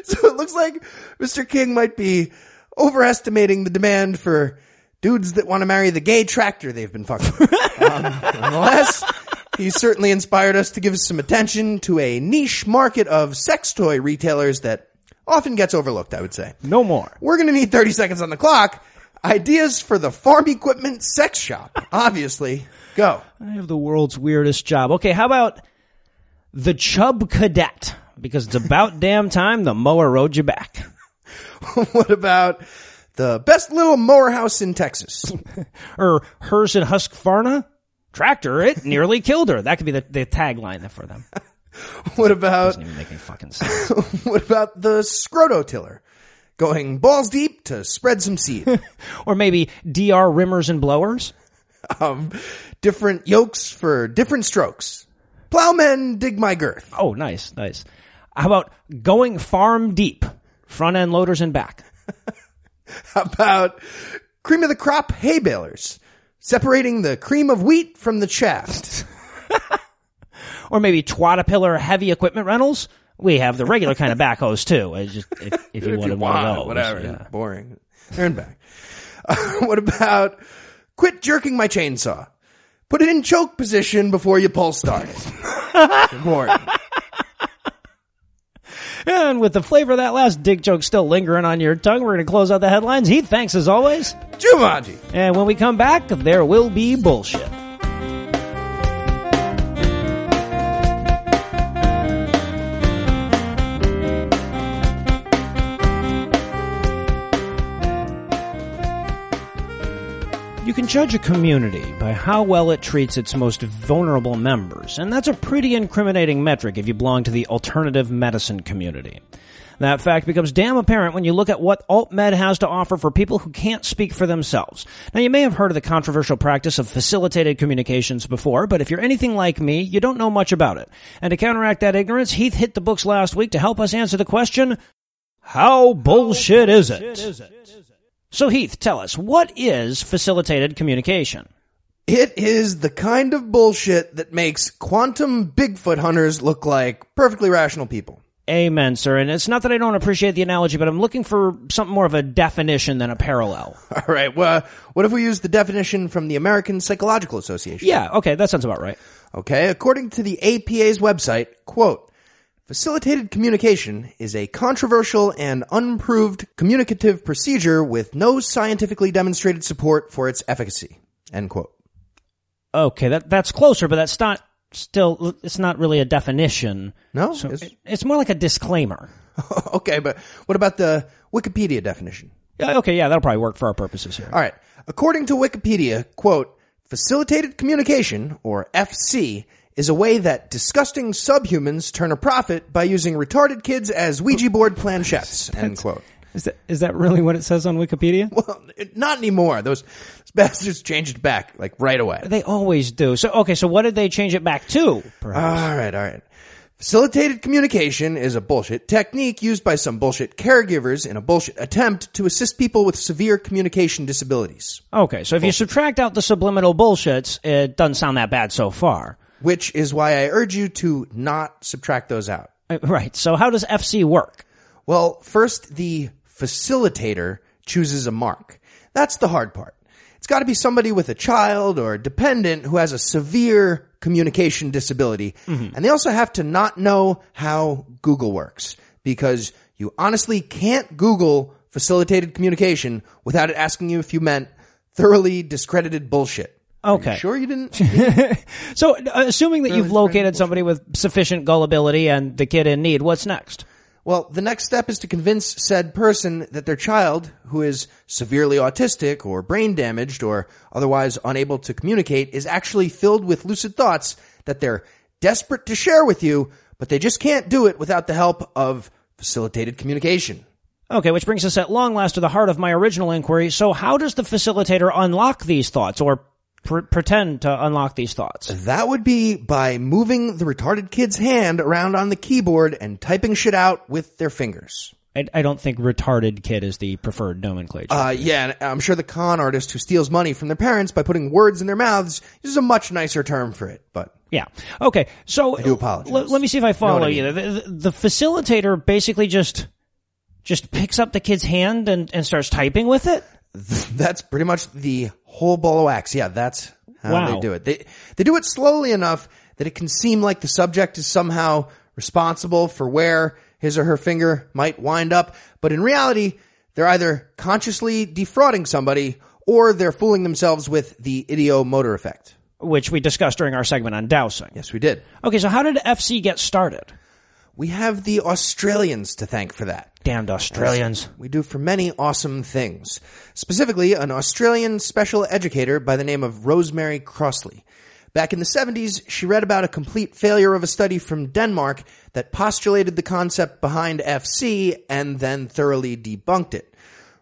so it looks like Mr. King might be overestimating the demand for dudes that want to marry the gay tractor they've been fucking. um, nonetheless, he certainly inspired us to give some attention to a niche market of sex toy retailers that often gets overlooked, I would say. No more. We're going to need 30 seconds on the clock. Ideas for the farm equipment sex shop. Obviously, go. I have the world's weirdest job. Okay, how about the Chub Cadet? Because it's about <laughs> damn time the mower rode you back. <laughs> what about the best little mower house in Texas? <laughs> Or hers in Husqvarna? Tractor, it <laughs> nearly killed her. That could be the, the tagline for them. <laughs> What about Doesn't even make any fucking sense. what about the scrototiller? Going balls deep to spread some seed. or maybe DR rimmers and blowers? um, different yokes for different strokes. Plowmen dig my girth. Oh, nice, nice. How about going farm deep? Front end loaders and back. How <laughs> about cream of the crop hay balers? Separating the cream of wheat from the chaff. <laughs> Or maybe Twatapillar heavy equipment rentals? We have the regular kind of backhoes too. I just if, if you <laughs> wanted one of those. whatever. yeah. Boring. Turn back. Uh, what about quit jerking my chainsaw? Put it in choke position before you pull start. Boring. And with the flavor of that last dick joke still lingering on your tongue, we're going to close out the headlines. Heath, thanks as always. Jumanji. And when we come back, there will be bullshit. Can judge a community by how well it treats its most vulnerable members, and that's a pretty incriminating metric if you belong to the alternative medicine community. That fact becomes damn apparent when you look at what AltMed has to offer for people who can't speak for themselves. Now, you may have heard of the controversial practice of facilitated communications before, but if you're anything like me, you don't know much about it. And to counteract that ignorance, Heath hit the books last week to help us answer the question, How bullshit is it? So Heath, tell us, what is facilitated communication? It is the kind of bullshit that makes quantum Bigfoot hunters look like perfectly rational people. Amen, sir. And it's not that I don't appreciate the analogy, but I'm looking for something more of a definition than a parallel. <laughs> All right. Well, what if we use the definition from the American Psychological Association? Yeah, okay, that sounds about right. Okay. According to the APA's website, quote, Facilitated communication is a controversial and unproved communicative procedure with no scientifically demonstrated support for its efficacy. End quote. Okay, that that's closer, but that's not still. It's not really a definition. No, So it's- it- it's more like a disclaimer. <laughs> okay, but what about the Wikipedia definition? Yeah, okay, yeah, that'll probably work for our purposes here. All right. According to Wikipedia, quote, facilitated communication, or FC, is a way that disgusting subhumans turn a profit by using retarded kids as Ouija board planchettes, <laughs> end quote. Is that is that really what it says on Wikipedia? <laughs> Well, it- not anymore. Those, those bastards changed it back, like, right away. They always do. So okay, so what did they change it back to? Perhaps. All right, all right. Facilitated communication is a bullshit technique used by some bullshit caregivers in a bullshit attempt to assist people with severe communication disabilities. okay, so if you subtract out the subliminal bullshits, it doesn't sound that bad so far. Which is why I urge you to not subtract those out. Uh, Right. So how does FC work? Well, first, the facilitator chooses a mark. That's the hard part. It's got to be somebody with a child or a dependent who has a severe communication disability. And they also have to not know how Google works because you honestly can't Google facilitated communication without it asking you if you meant thoroughly discredited bullshit. Are you Okay. sure you didn't? <laughs> So uh, assuming that you've located somebody with sufficient gullibility and the kid in need, what's next? Well, the next step is to convince said person that their child, who is severely autistic or brain damaged or otherwise unable to communicate, is actually filled with lucid thoughts that they're desperate to share with you, but they just can't do it without the help of facilitated communication. Okay, which brings us at long last to the heart of my original inquiry. So how does the facilitator unlock these thoughts or pr- pretend to unlock these thoughts? That would be by moving the retarded kid's hand around on the keyboard and typing shit out with their fingers. I, I don't think retarded kid is the preferred nomenclature. Uh, yeah, and I'm sure the con artist who steals money from their parents by putting words in their mouths uses a much nicer term for it, but Yeah. Okay. So do apologize. Let, let me see if I follow what I you. The, the, the facilitator basically just just picks up the kid's hand and, and starts typing with it. <laughs> That's pretty much the whole ball of wax. Yeah, that's how Wow. they do it. They they do it slowly enough that it can seem like the subject is somehow responsible for where his or her finger might wind up, but in reality, they're either consciously defrauding somebody or they're fooling themselves with the ideomotor effect. Which we discussed during our segment on dowsing. Yes, we did. Okay, so how did FC get started? We have the Australians to thank for that. Damned Australians. We do for many awesome things. Specifically, an Australian special educator by the name of Rosemary Crossley. Back in the 70s, she read about a complete failure of a study from Denmark that postulated the concept behind FC and then thoroughly debunked it.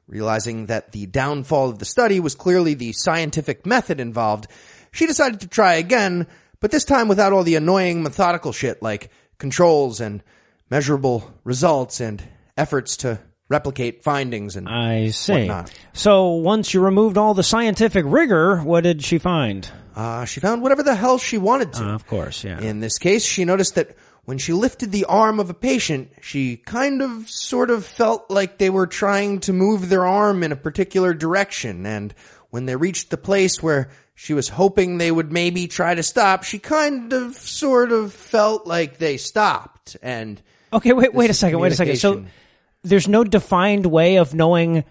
Realizing that the downfall of the study was clearly the scientific method involved, she decided to try again, but this time without all the annoying methodical shit like controls and measurable results and efforts to replicate findings and I see. whatnot. So once you removed all the scientific rigor, what did she find? Uh, she found whatever the hell she wanted to. Uh, of course, yeah. In this case, she noticed that when she lifted the arm of a patient, she kind of sort of felt like they were trying to move their arm in a particular direction. And when they reached the place where she was hoping they would maybe try to stop, she kind of sort of felt like they stopped. And Okay, wait, wait a second, wait a second. So there's no defined way of knowing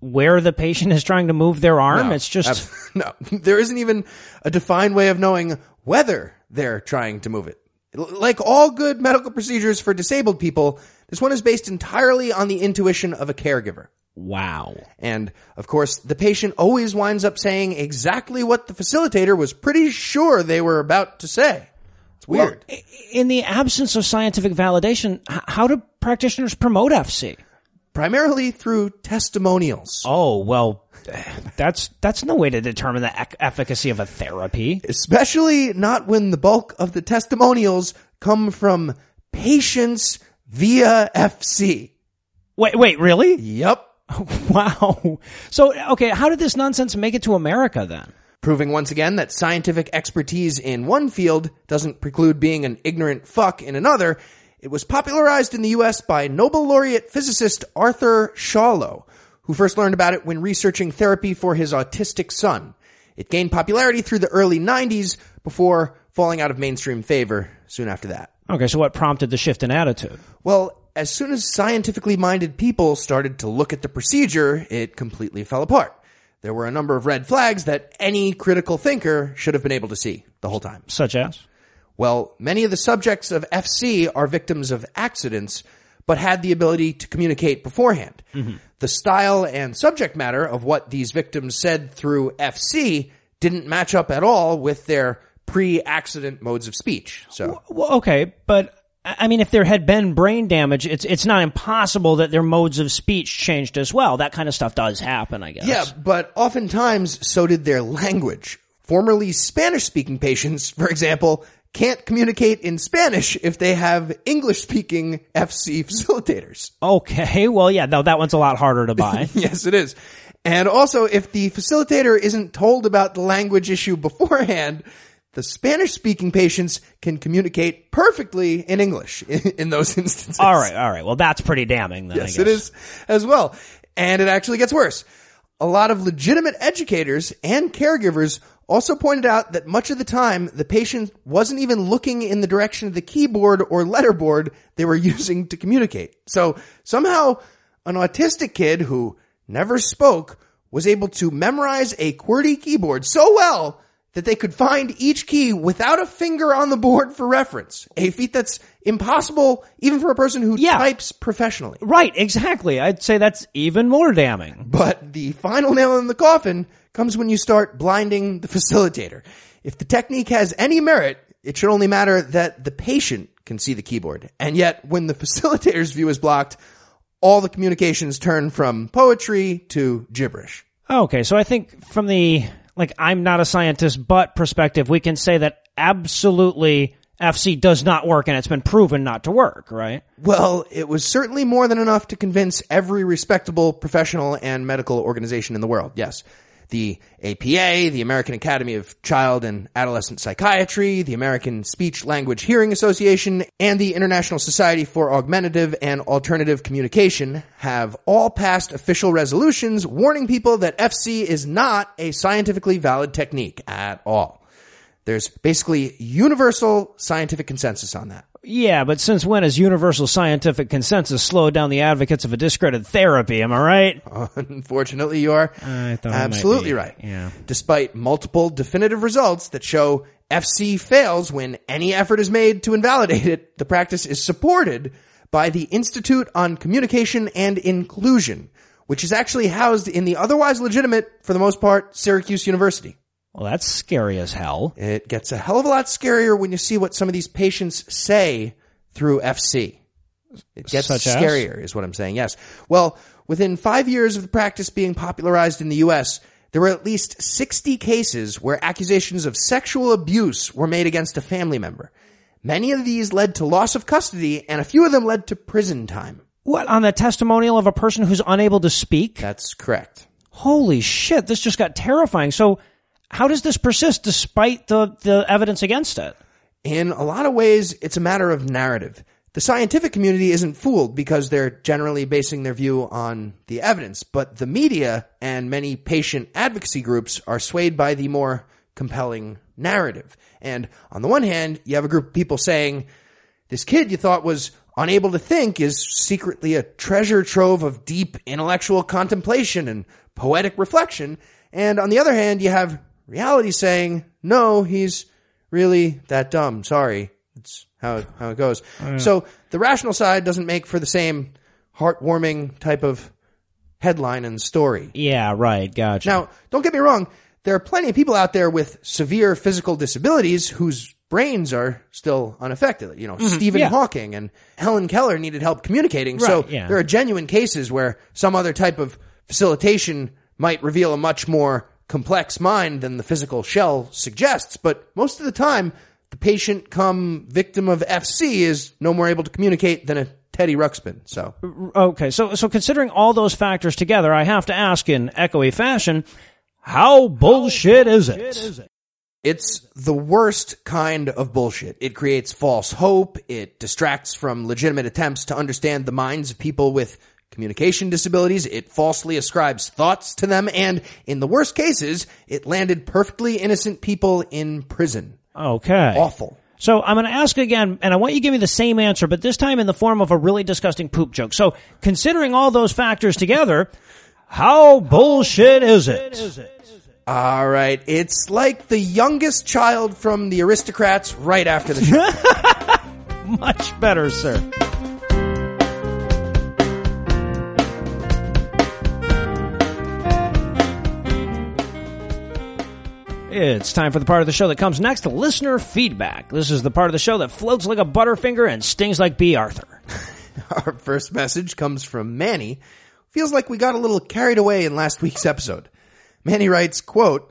where the patient is trying to move their arm. No, it's just <laughs> no. There isn't even a defined way of knowing whether they're trying to move it. Like all good medical procedures for disabled people, this one is based entirely on the intuition of a caregiver. Wow. And of course, the patient always winds up saying exactly what the facilitator was pretty sure they were about to say. It's weird. I- In the absence of scientific validation, how do practitioners promote FC? Primarily through testimonials. Oh well, that's that's no way to determine the efficacy of a therapy. especially not when the bulk of the testimonials come from patients via FC. Wait, wait, really? Yep. <laughs> Wow. So, okay, how did this nonsense make it to America then? Proving once again that scientific expertise in one field doesn't preclude being an ignorant fuck in another, it was popularized in the US by Nobel laureate physicist Arthur Schawlow, who first learned about it when researching therapy for his autistic son. It gained popularity through the early 90s before falling out of mainstream favor soon after that. Okay, so what prompted the shift in attitude? Well, as soon as scientifically minded people started to look at the procedure, it completely fell apart. There were a number of red flags that any critical thinker should have been able to see the whole time. Such as? Well, many of the subjects of FC are victims of accidents, but had the ability to communicate beforehand. Mm-hmm. The style and subject matter of what these victims said through FC didn't match up at all with their pre-accident modes of speech. So, Well, okay, but I mean, if there had been brain damage, it's it's not impossible that their modes of speech changed as well. That kind of stuff does happen, I guess. yeah, but oftentimes so did their language. Formerly Spanish speaking patients, for example, can't communicate in Spanish if they have English speaking FC facilitators. Okay, well, yeah, no, that one's a lot harder to <laughs> buy. yes, it is. And also, if the facilitator isn't told about the language issue beforehand, the Spanish speaking patients can communicate perfectly in English in, <laughs> in those instances. all right, all right. Well, that's pretty damning then. I Yes, it is as well. And it actually gets worse. A lot of legitimate educators and caregivers also pointed out that much of the time the patient wasn't even looking in the direction of the keyboard or letterboard they were <laughs> using to communicate. So somehow an autistic kid who never spoke was able to memorize a QWERTY keyboard so well that they could find each key without a finger on the board for reference. A feat that's impossible even for a person who Yeah. types professionally. Right, exactly. I'd say that's even more damning. But the final nail in the coffin comes when you start blinding the facilitator. If the technique has any merit, it should only matter that the patient can see the keyboard. And yet, when the <laughs> facilitator's view is blocked, all the communications turn from poetry to gibberish. Okay, so I think from the like I'm not a scientist but perspective, we can say that absolutely FC does not work and it's been proven not to work, right? Well, it was certainly more than enough to convince every respectable professional and medical organization in the world. Yes. The APA, the American Academy of Child and Adolescent Psychiatry, the American Speech Language Hearing Association, and the International Society for Augmentative and Alternative Communication have all passed official resolutions warning people that FC is not a scientifically valid technique at all. There's basically universal scientific consensus on that. Yeah, but since when has universal scientific consensus slowed down the advocates of a discredited therapy? Am I right? <laughs> Unfortunately, you are I thought might absolutely right. Yeah. Despite multiple definitive results that show FC fails when any effort is made to invalidate it, the practice is supported by the Institute on Communication and Inclusion, which is actually housed in the otherwise legitimate, for the most part, Syracuse University. Well, that's scary as hell. It gets a hell of a lot scarier when you see what some of these patients say through FC. It gets Such as? scarier, is what I'm saying. Yes. Well, within five years of the practice being popularized in the U.S., there were at least 60 cases where accusations of sexual abuse were made against a family member. Many of these led to loss of custody, and a few of them led to prison time. What, on the testimonial of a person who's unable to speak? That's correct. Holy shit, this just got terrifying. So, how does this persist despite the, the evidence against it? In a lot of ways, it's a matter of narrative. The scientific community isn't fooled because they're generally basing their view on the evidence, but the media and many patient advocacy groups are swayed by the more compelling narrative. And on the one hand, you have a group of people saying, this kid you thought was unable to think is secretly a treasure trove of deep intellectual contemplation and poetic reflection. And on the other hand, you have reality saying, no, he's really that dumb. Sorry. It's how how it goes. Oh, so the rational side doesn't make for the same heartwarming type of headline and story. Yeah, right, gotcha. Now, don't get me wrong. There are plenty of people out there with severe physical disabilities whose brains are still unaffected. You know, mm-hmm. Stephen yeah. Hawking and Helen Keller needed help communicating. so yeah. there are genuine cases where some other type of facilitation might reveal a much more complex mind than the physical shell suggests. But most of the time, the patient come victim of FC is no more able to communicate than a Teddy Ruxpin. So Okay, so so considering all those factors together, I have to ask in echoey fashion, how bullshit is it? It's the worst kind of bullshit. It creates false hope. It distracts from legitimate attempts to understand the minds of people with communication disabilities. It falsely ascribes thoughts to them. And in the worst cases, it landed perfectly innocent people in prison. Okay. Awful. So I'm going to ask again, and I want you to give me the same answer, but this time in the form of a really disgusting poop joke. So considering all those factors together, how bullshit is it? All right. It's like the youngest child from the aristocrats right after the show. <laughs> Much better, sir. It's time for the part of the show that comes next, listener feedback. This is the part of the show that floats like a butterfinger and stings like Bea Arthur. <laughs> Our first message comes from Manny. Feels like we got a little carried away in last week's episode. Manny writes, quote,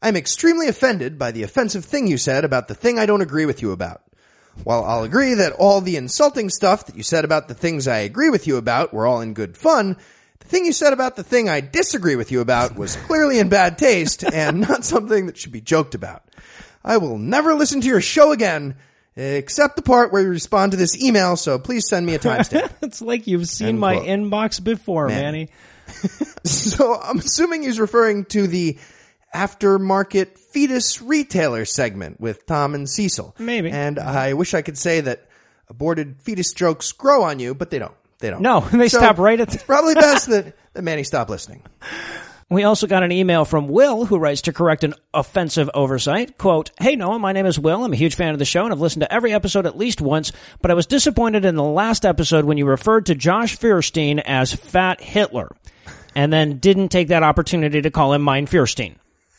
I'm extremely offended by the offensive thing you said about the thing I don't agree with you about. While I'll agree that all the insulting stuff that you said about the things I agree with you about were all in good fun, thing you said about the thing I disagree with you about was clearly in bad taste and not something that should be joked about. I will never listen to your show again, except the part where you respond to this email, so please send me a timestamp. <laughs> it's like you've seen End my quote. inbox before, Man. Manny. <laughs> so I'm assuming he's referring to the aftermarket fetus retailer segment with Tom and Cecil. Maybe. And I wish I could say that aborted fetus jokes grow on you, but they don't. They don't. No, <laughs> they So, stop right at the- It's probably best that, that Manny stop listening. <laughs> We also got an email from Will who writes to correct an offensive oversight. Quote, Hey Noah, my name is Will. I'm a huge fan of the show and I've listened to every episode at least once, but I was disappointed in the last episode when you referred to Josh Feuerstein as Fat Hitler and then didn't take that opportunity to call him Mein Feuerstein.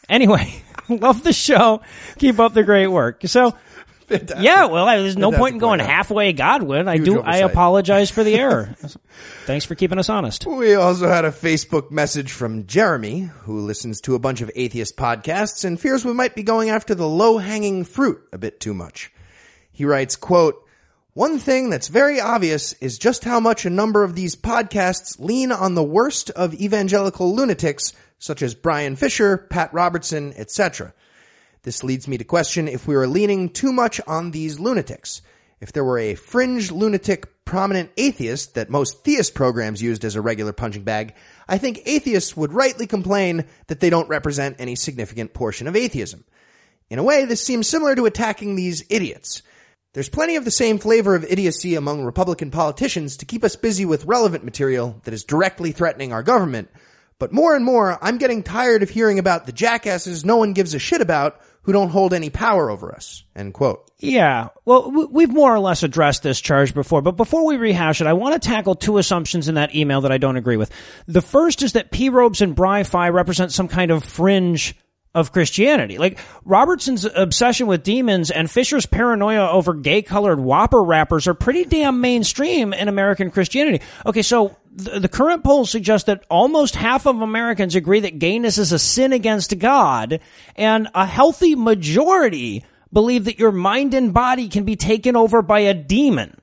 Anyway, <laughs> love the show. Keep up the great work. So, yeah, well, I- there's no Fantastic point in going point, halfway Godwin. I Huge do, I apologize for the error. <laughs> Thanks for keeping us honest. We also had a Facebook message from Jeremy, who listens to a bunch of atheist podcasts and fears we might be going after the low-hanging fruit a bit too much. He writes, quote, one thing that's very obvious is just how much a number of these podcasts lean on the worst of evangelical lunatics, such as Bryan Fischer, Pat Robertson, etc. This leads me to question if we were leaning too much on these lunatics. If there were a fringe lunatic prominent atheist that most theist programs used as a regular punching bag, I think atheists would rightly complain that they don't represent any significant portion of atheism. In a way, this seems similar to attacking these idiots. There's plenty of the same flavor of idiocy among Republican politicians to keep us busy with relevant material that is directly threatening our government. But more and more, I'm getting tired of hearing about the jackasses no one gives a shit about who don't hold any power over us. End quote. Yeah. Well, we've more or less addressed this charge before, but before we rehash it, I want to tackle two assumptions in that email that I don't agree with. The first is that P robes and Bri Phi represent some kind of fringe of Christianity. Like Robertson's obsession with demons and Fischer's paranoia over gay colored whopper rappers are pretty damn mainstream in American Christianity. Okay, so the current polls suggest that almost half of Americans agree that gayness is a sin against God, and a healthy majority believe that your mind and body can be taken over by a demon.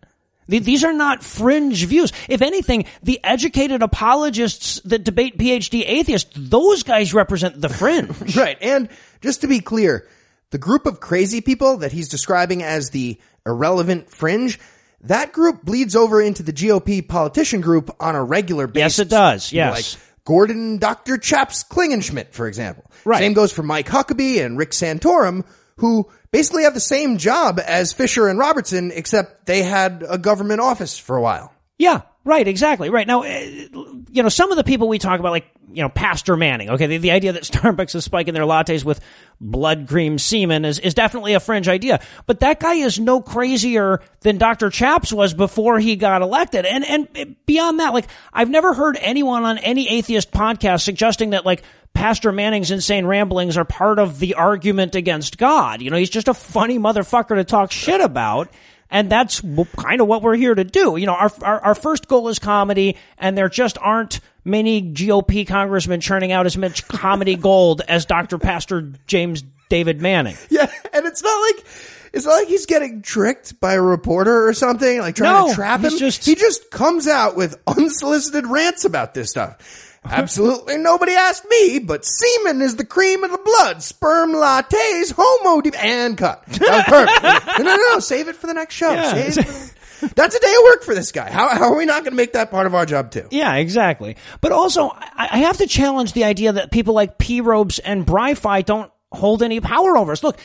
Th- These are not fringe views. If anything, the educated apologists that debate PhD atheists, those guys represent the fringe. <laughs> Right. And just to be clear, the group of crazy people that he's describing as the irrelevant fringe, that group bleeds over into the GOP politician group on a regular basis. Yes, it does. Yes. Like Gordon Dr. Chaps Klingenschmitt, for example. Right. Same goes for Mike Huckabee and Rick Santorum, who basically have the same job as Fischer and Robertson, except they had a government office for a while. Yeah, right, exactly. Right. Now, eh, you know, some of the people we talk about, like, you know, Pastor Manning, okay, the, the idea that <laughs> Starbucks is spiking their lattes with blood cream semen is, is definitely a fringe idea. But that guy is no crazier than Dr. Chaps was before he got elected. And, and beyond that, like, I've never heard anyone on any atheist podcast suggesting that, like, Pastor Manning's insane ramblings are part of the argument against God. You know, he's just a funny motherfucker to talk shit about. And that's kind of what we're here to do. You know, our, our, our first goal is comedy, and there just aren't many GOP congressmen churning out as much comedy gold as Dr. Pastor James David Manning. Yeah, and it's not like It's not like he's getting tricked by a reporter or something, like trying No, to trap him. just- he just comes out with unsolicited rants about this stuff. Absolutely nobody asked me, but semen is the cream of the blood. Sperm lattes, homo de- and cut. That perfect. <laughs> no, no, no, save it for the next show. Yeah. Save it for- That's a day of work for this guy. How, how are we not going to make that part of our job too? Yeah, exactly. But also, I, I have to challenge the idea that people like P. Robes and Bri-Fi don't hold any power over us. Look,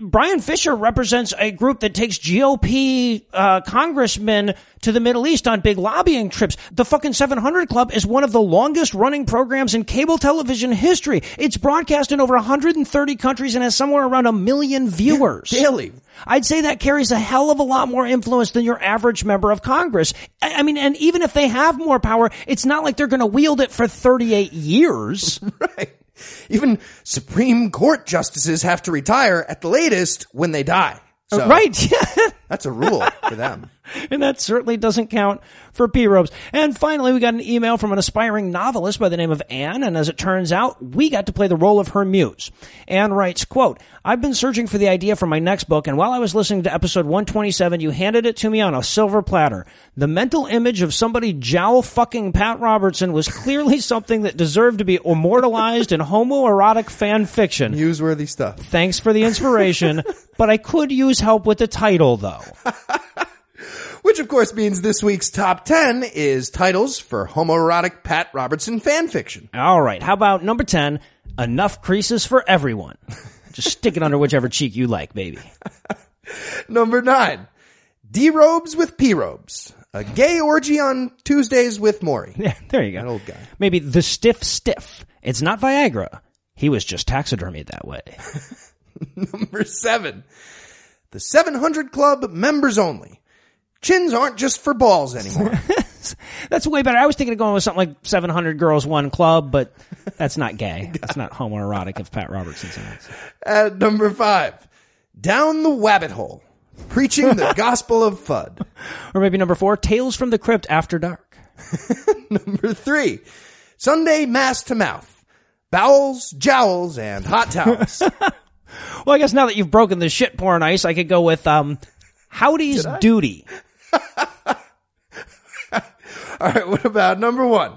Bryan Fischer represents a group that takes GOP uh, congressmen to the Middle East on big lobbying trips. The fucking 700 Club is one of the longest running programs in cable television history. It's broadcast in over 130 countries and has somewhere around a million viewers. Daily. I'd say that carries a hell of a lot more influence than your average member of Congress. I, I mean, and even if they have more power, it's not like they're going to wield it for 38 years. <laughs> Right. Even Supreme Court justices have to retire at the latest when they die. So right. <laughs> That's a rule for them. <laughs> and that certainly doesn't count for P Robes. And finally, we got an email from an aspiring novelist by the name of Anne, and as it turns out, we got to play the role of her muse. Anne writes, quote, I've been searching for the idea for my next book, and while I was listening to episode 127, you handed it to me on a silver platter. The mental image of somebody jowl fucking Pat Robertson was clearly <laughs> something that deserved to be immortalized in homoerotic fan fiction. Newsworthy stuff. Thanks for the inspiration, <laughs> but I could use help with the title though. Which of course means this week's top 10 is titles for homoerotic Pat Robertson fan fiction. All right. How about number 10? Enough creases for everyone. <laughs> Just stick it under whichever cheek you like, baby. <laughs> Number 9. D-robes with P-robes. A gay orgy on Tuesdays with Maury. Yeah, <laughs> there you go. That old guy. Maybe the stiff stiff. It's not Viagra. He was just taxidermied that way. Number 7. The 700 Club members only. Chins aren't just for balls anymore. <laughs> That's way better. I was thinking of going with something like 700 Girls One Club, but that's not gay. <laughs> That's not homoerotic if Pat Robertson's in. At number 5. Down the wabbit hole. Preaching the <laughs> gospel of FUD. Or maybe number four, Tales from the Crypt After Dark. Number 3. Sunday mass to mouth. Bowels, jowls, and hot towels. Well, I guess now that you've broken the shit porn ice, I could go with, um, Howdy's Duty. <laughs> All right, what about number one?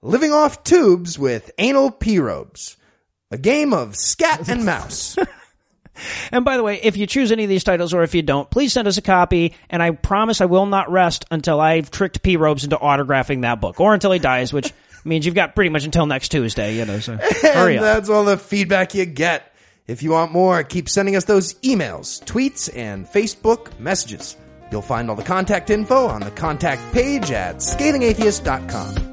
Living off tubes with anal P-robes. A game of scat and <laughs> mouse. And by the way, if you choose any of these titles or if you don't, please send us a copy. And I promise I will not rest until I've tricked P Robes into autographing that book or until he dies, which <laughs> means you've got pretty much until next Tuesday, you know, so hurry and up. that's all the feedback you get. If you want more, keep sending us those emails, tweets, and Facebook messages. You'll find all the contact info on the contact page at scathingatheist.com.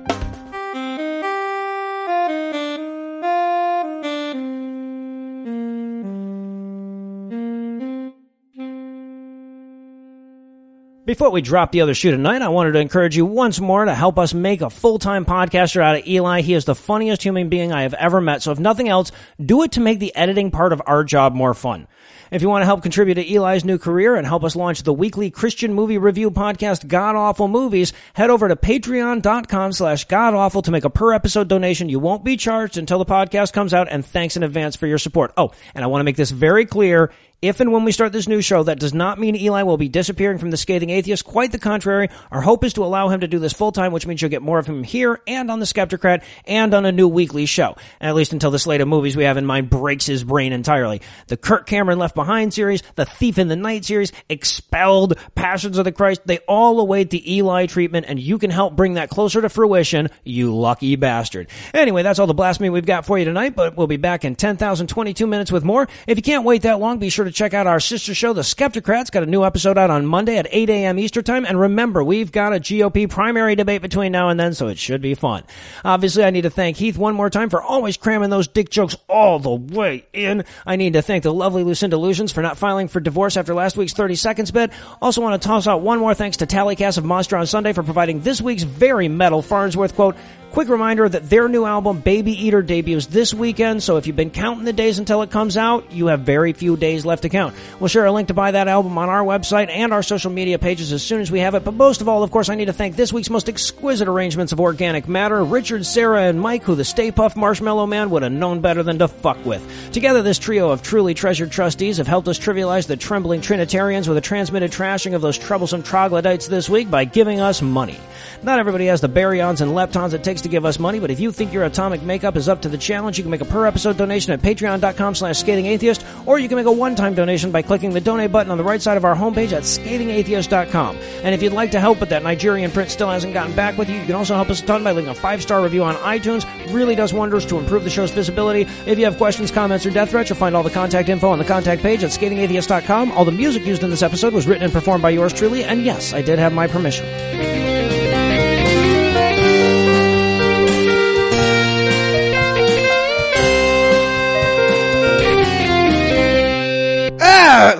Before we drop the other shoe tonight, I wanted to encourage you once more to help us make a full-time podcaster out of Eli. He is the funniest human being I have ever met. So if nothing else, do it to make the editing part of our job more fun. If you want to help contribute to Eli's new career and help us launch the weekly Christian movie review podcast, God Awful Movies, head over to patreon.com slash godawful to make a per episode donation. You won't be charged until the podcast comes out and thanks in advance for your support. Oh, and I want to make this very clear. If and when we start this new show, that does not mean Eli will be disappearing from the Scathing Atheist. Quite the contrary. Our hope is to allow him to do this full time, which means you'll get more of him here and on the Skeptocrat and on a new weekly show. At least until the slate of movies we have in mind breaks his brain entirely. The Kirk Cameron Left Behind series, the Thief in the Night series, Expelled, Passions of the Christ, they all await the Eli treatment and you can help bring that closer to fruition, you lucky bastard. Anyway, that's all the blasphemy we've got for you tonight, but we'll be back in 10,022 minutes with more. If you can't wait that long, be sure to check out our sister show, The Skeptocrats. Got a new episode out on Monday at 8 a.m. Eastern Time. And remember, we've got a GOP primary debate between now and then, so it should be fun. Obviously, I need to thank Heath one more time for always cramming those dick jokes all the way in. I need to thank the lovely Lucinda For not filing for divorce after last week's 30 seconds bid. Also want to toss out one more thanks to Tallycast of Monster on Sunday for providing this week's very metal Farnsworth quote. Quick reminder that their new album, Baby Eater, debuts this weekend, so if you've been counting the days until it comes out, you have very few days left to count. We'll share a link to buy that album on our website and our social media pages as soon as we have it, but most of all, of course, I need to thank this week's most exquisite arrangements of Organic Matter, Richard, Sarah, and Mike, who the Stay Puft Marshmallow Man would have known better than to fuck with. Together, this trio of truly treasured trustees have helped us trivialize the trembling Trinitarians with a transmitted trashing of those troublesome troglodytes this week by giving us money. Not everybody has the baryons and leptons it takes to give us money, but if you think your atomic makeup is up to the challenge, you can make a per episode donation at patreon.com slash scathingatheist, or you can make a one-time donation by clicking the donate button on the right side of our homepage at scathingatheist.com. And if you'd like to help, but that Nigerian print still hasn't gotten back with you, you can also help us a ton by leaving a five-star review on iTunes. Really does wonders to improve the show's visibility. If you have questions, comments, or death threats, you'll find all the contact info on the contact page at scathingatheist.com. All the music used in this episode was written and performed by yours truly, and yes, I did have my permission.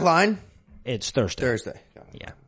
Line. It's Thursday. Thursday. Yeah.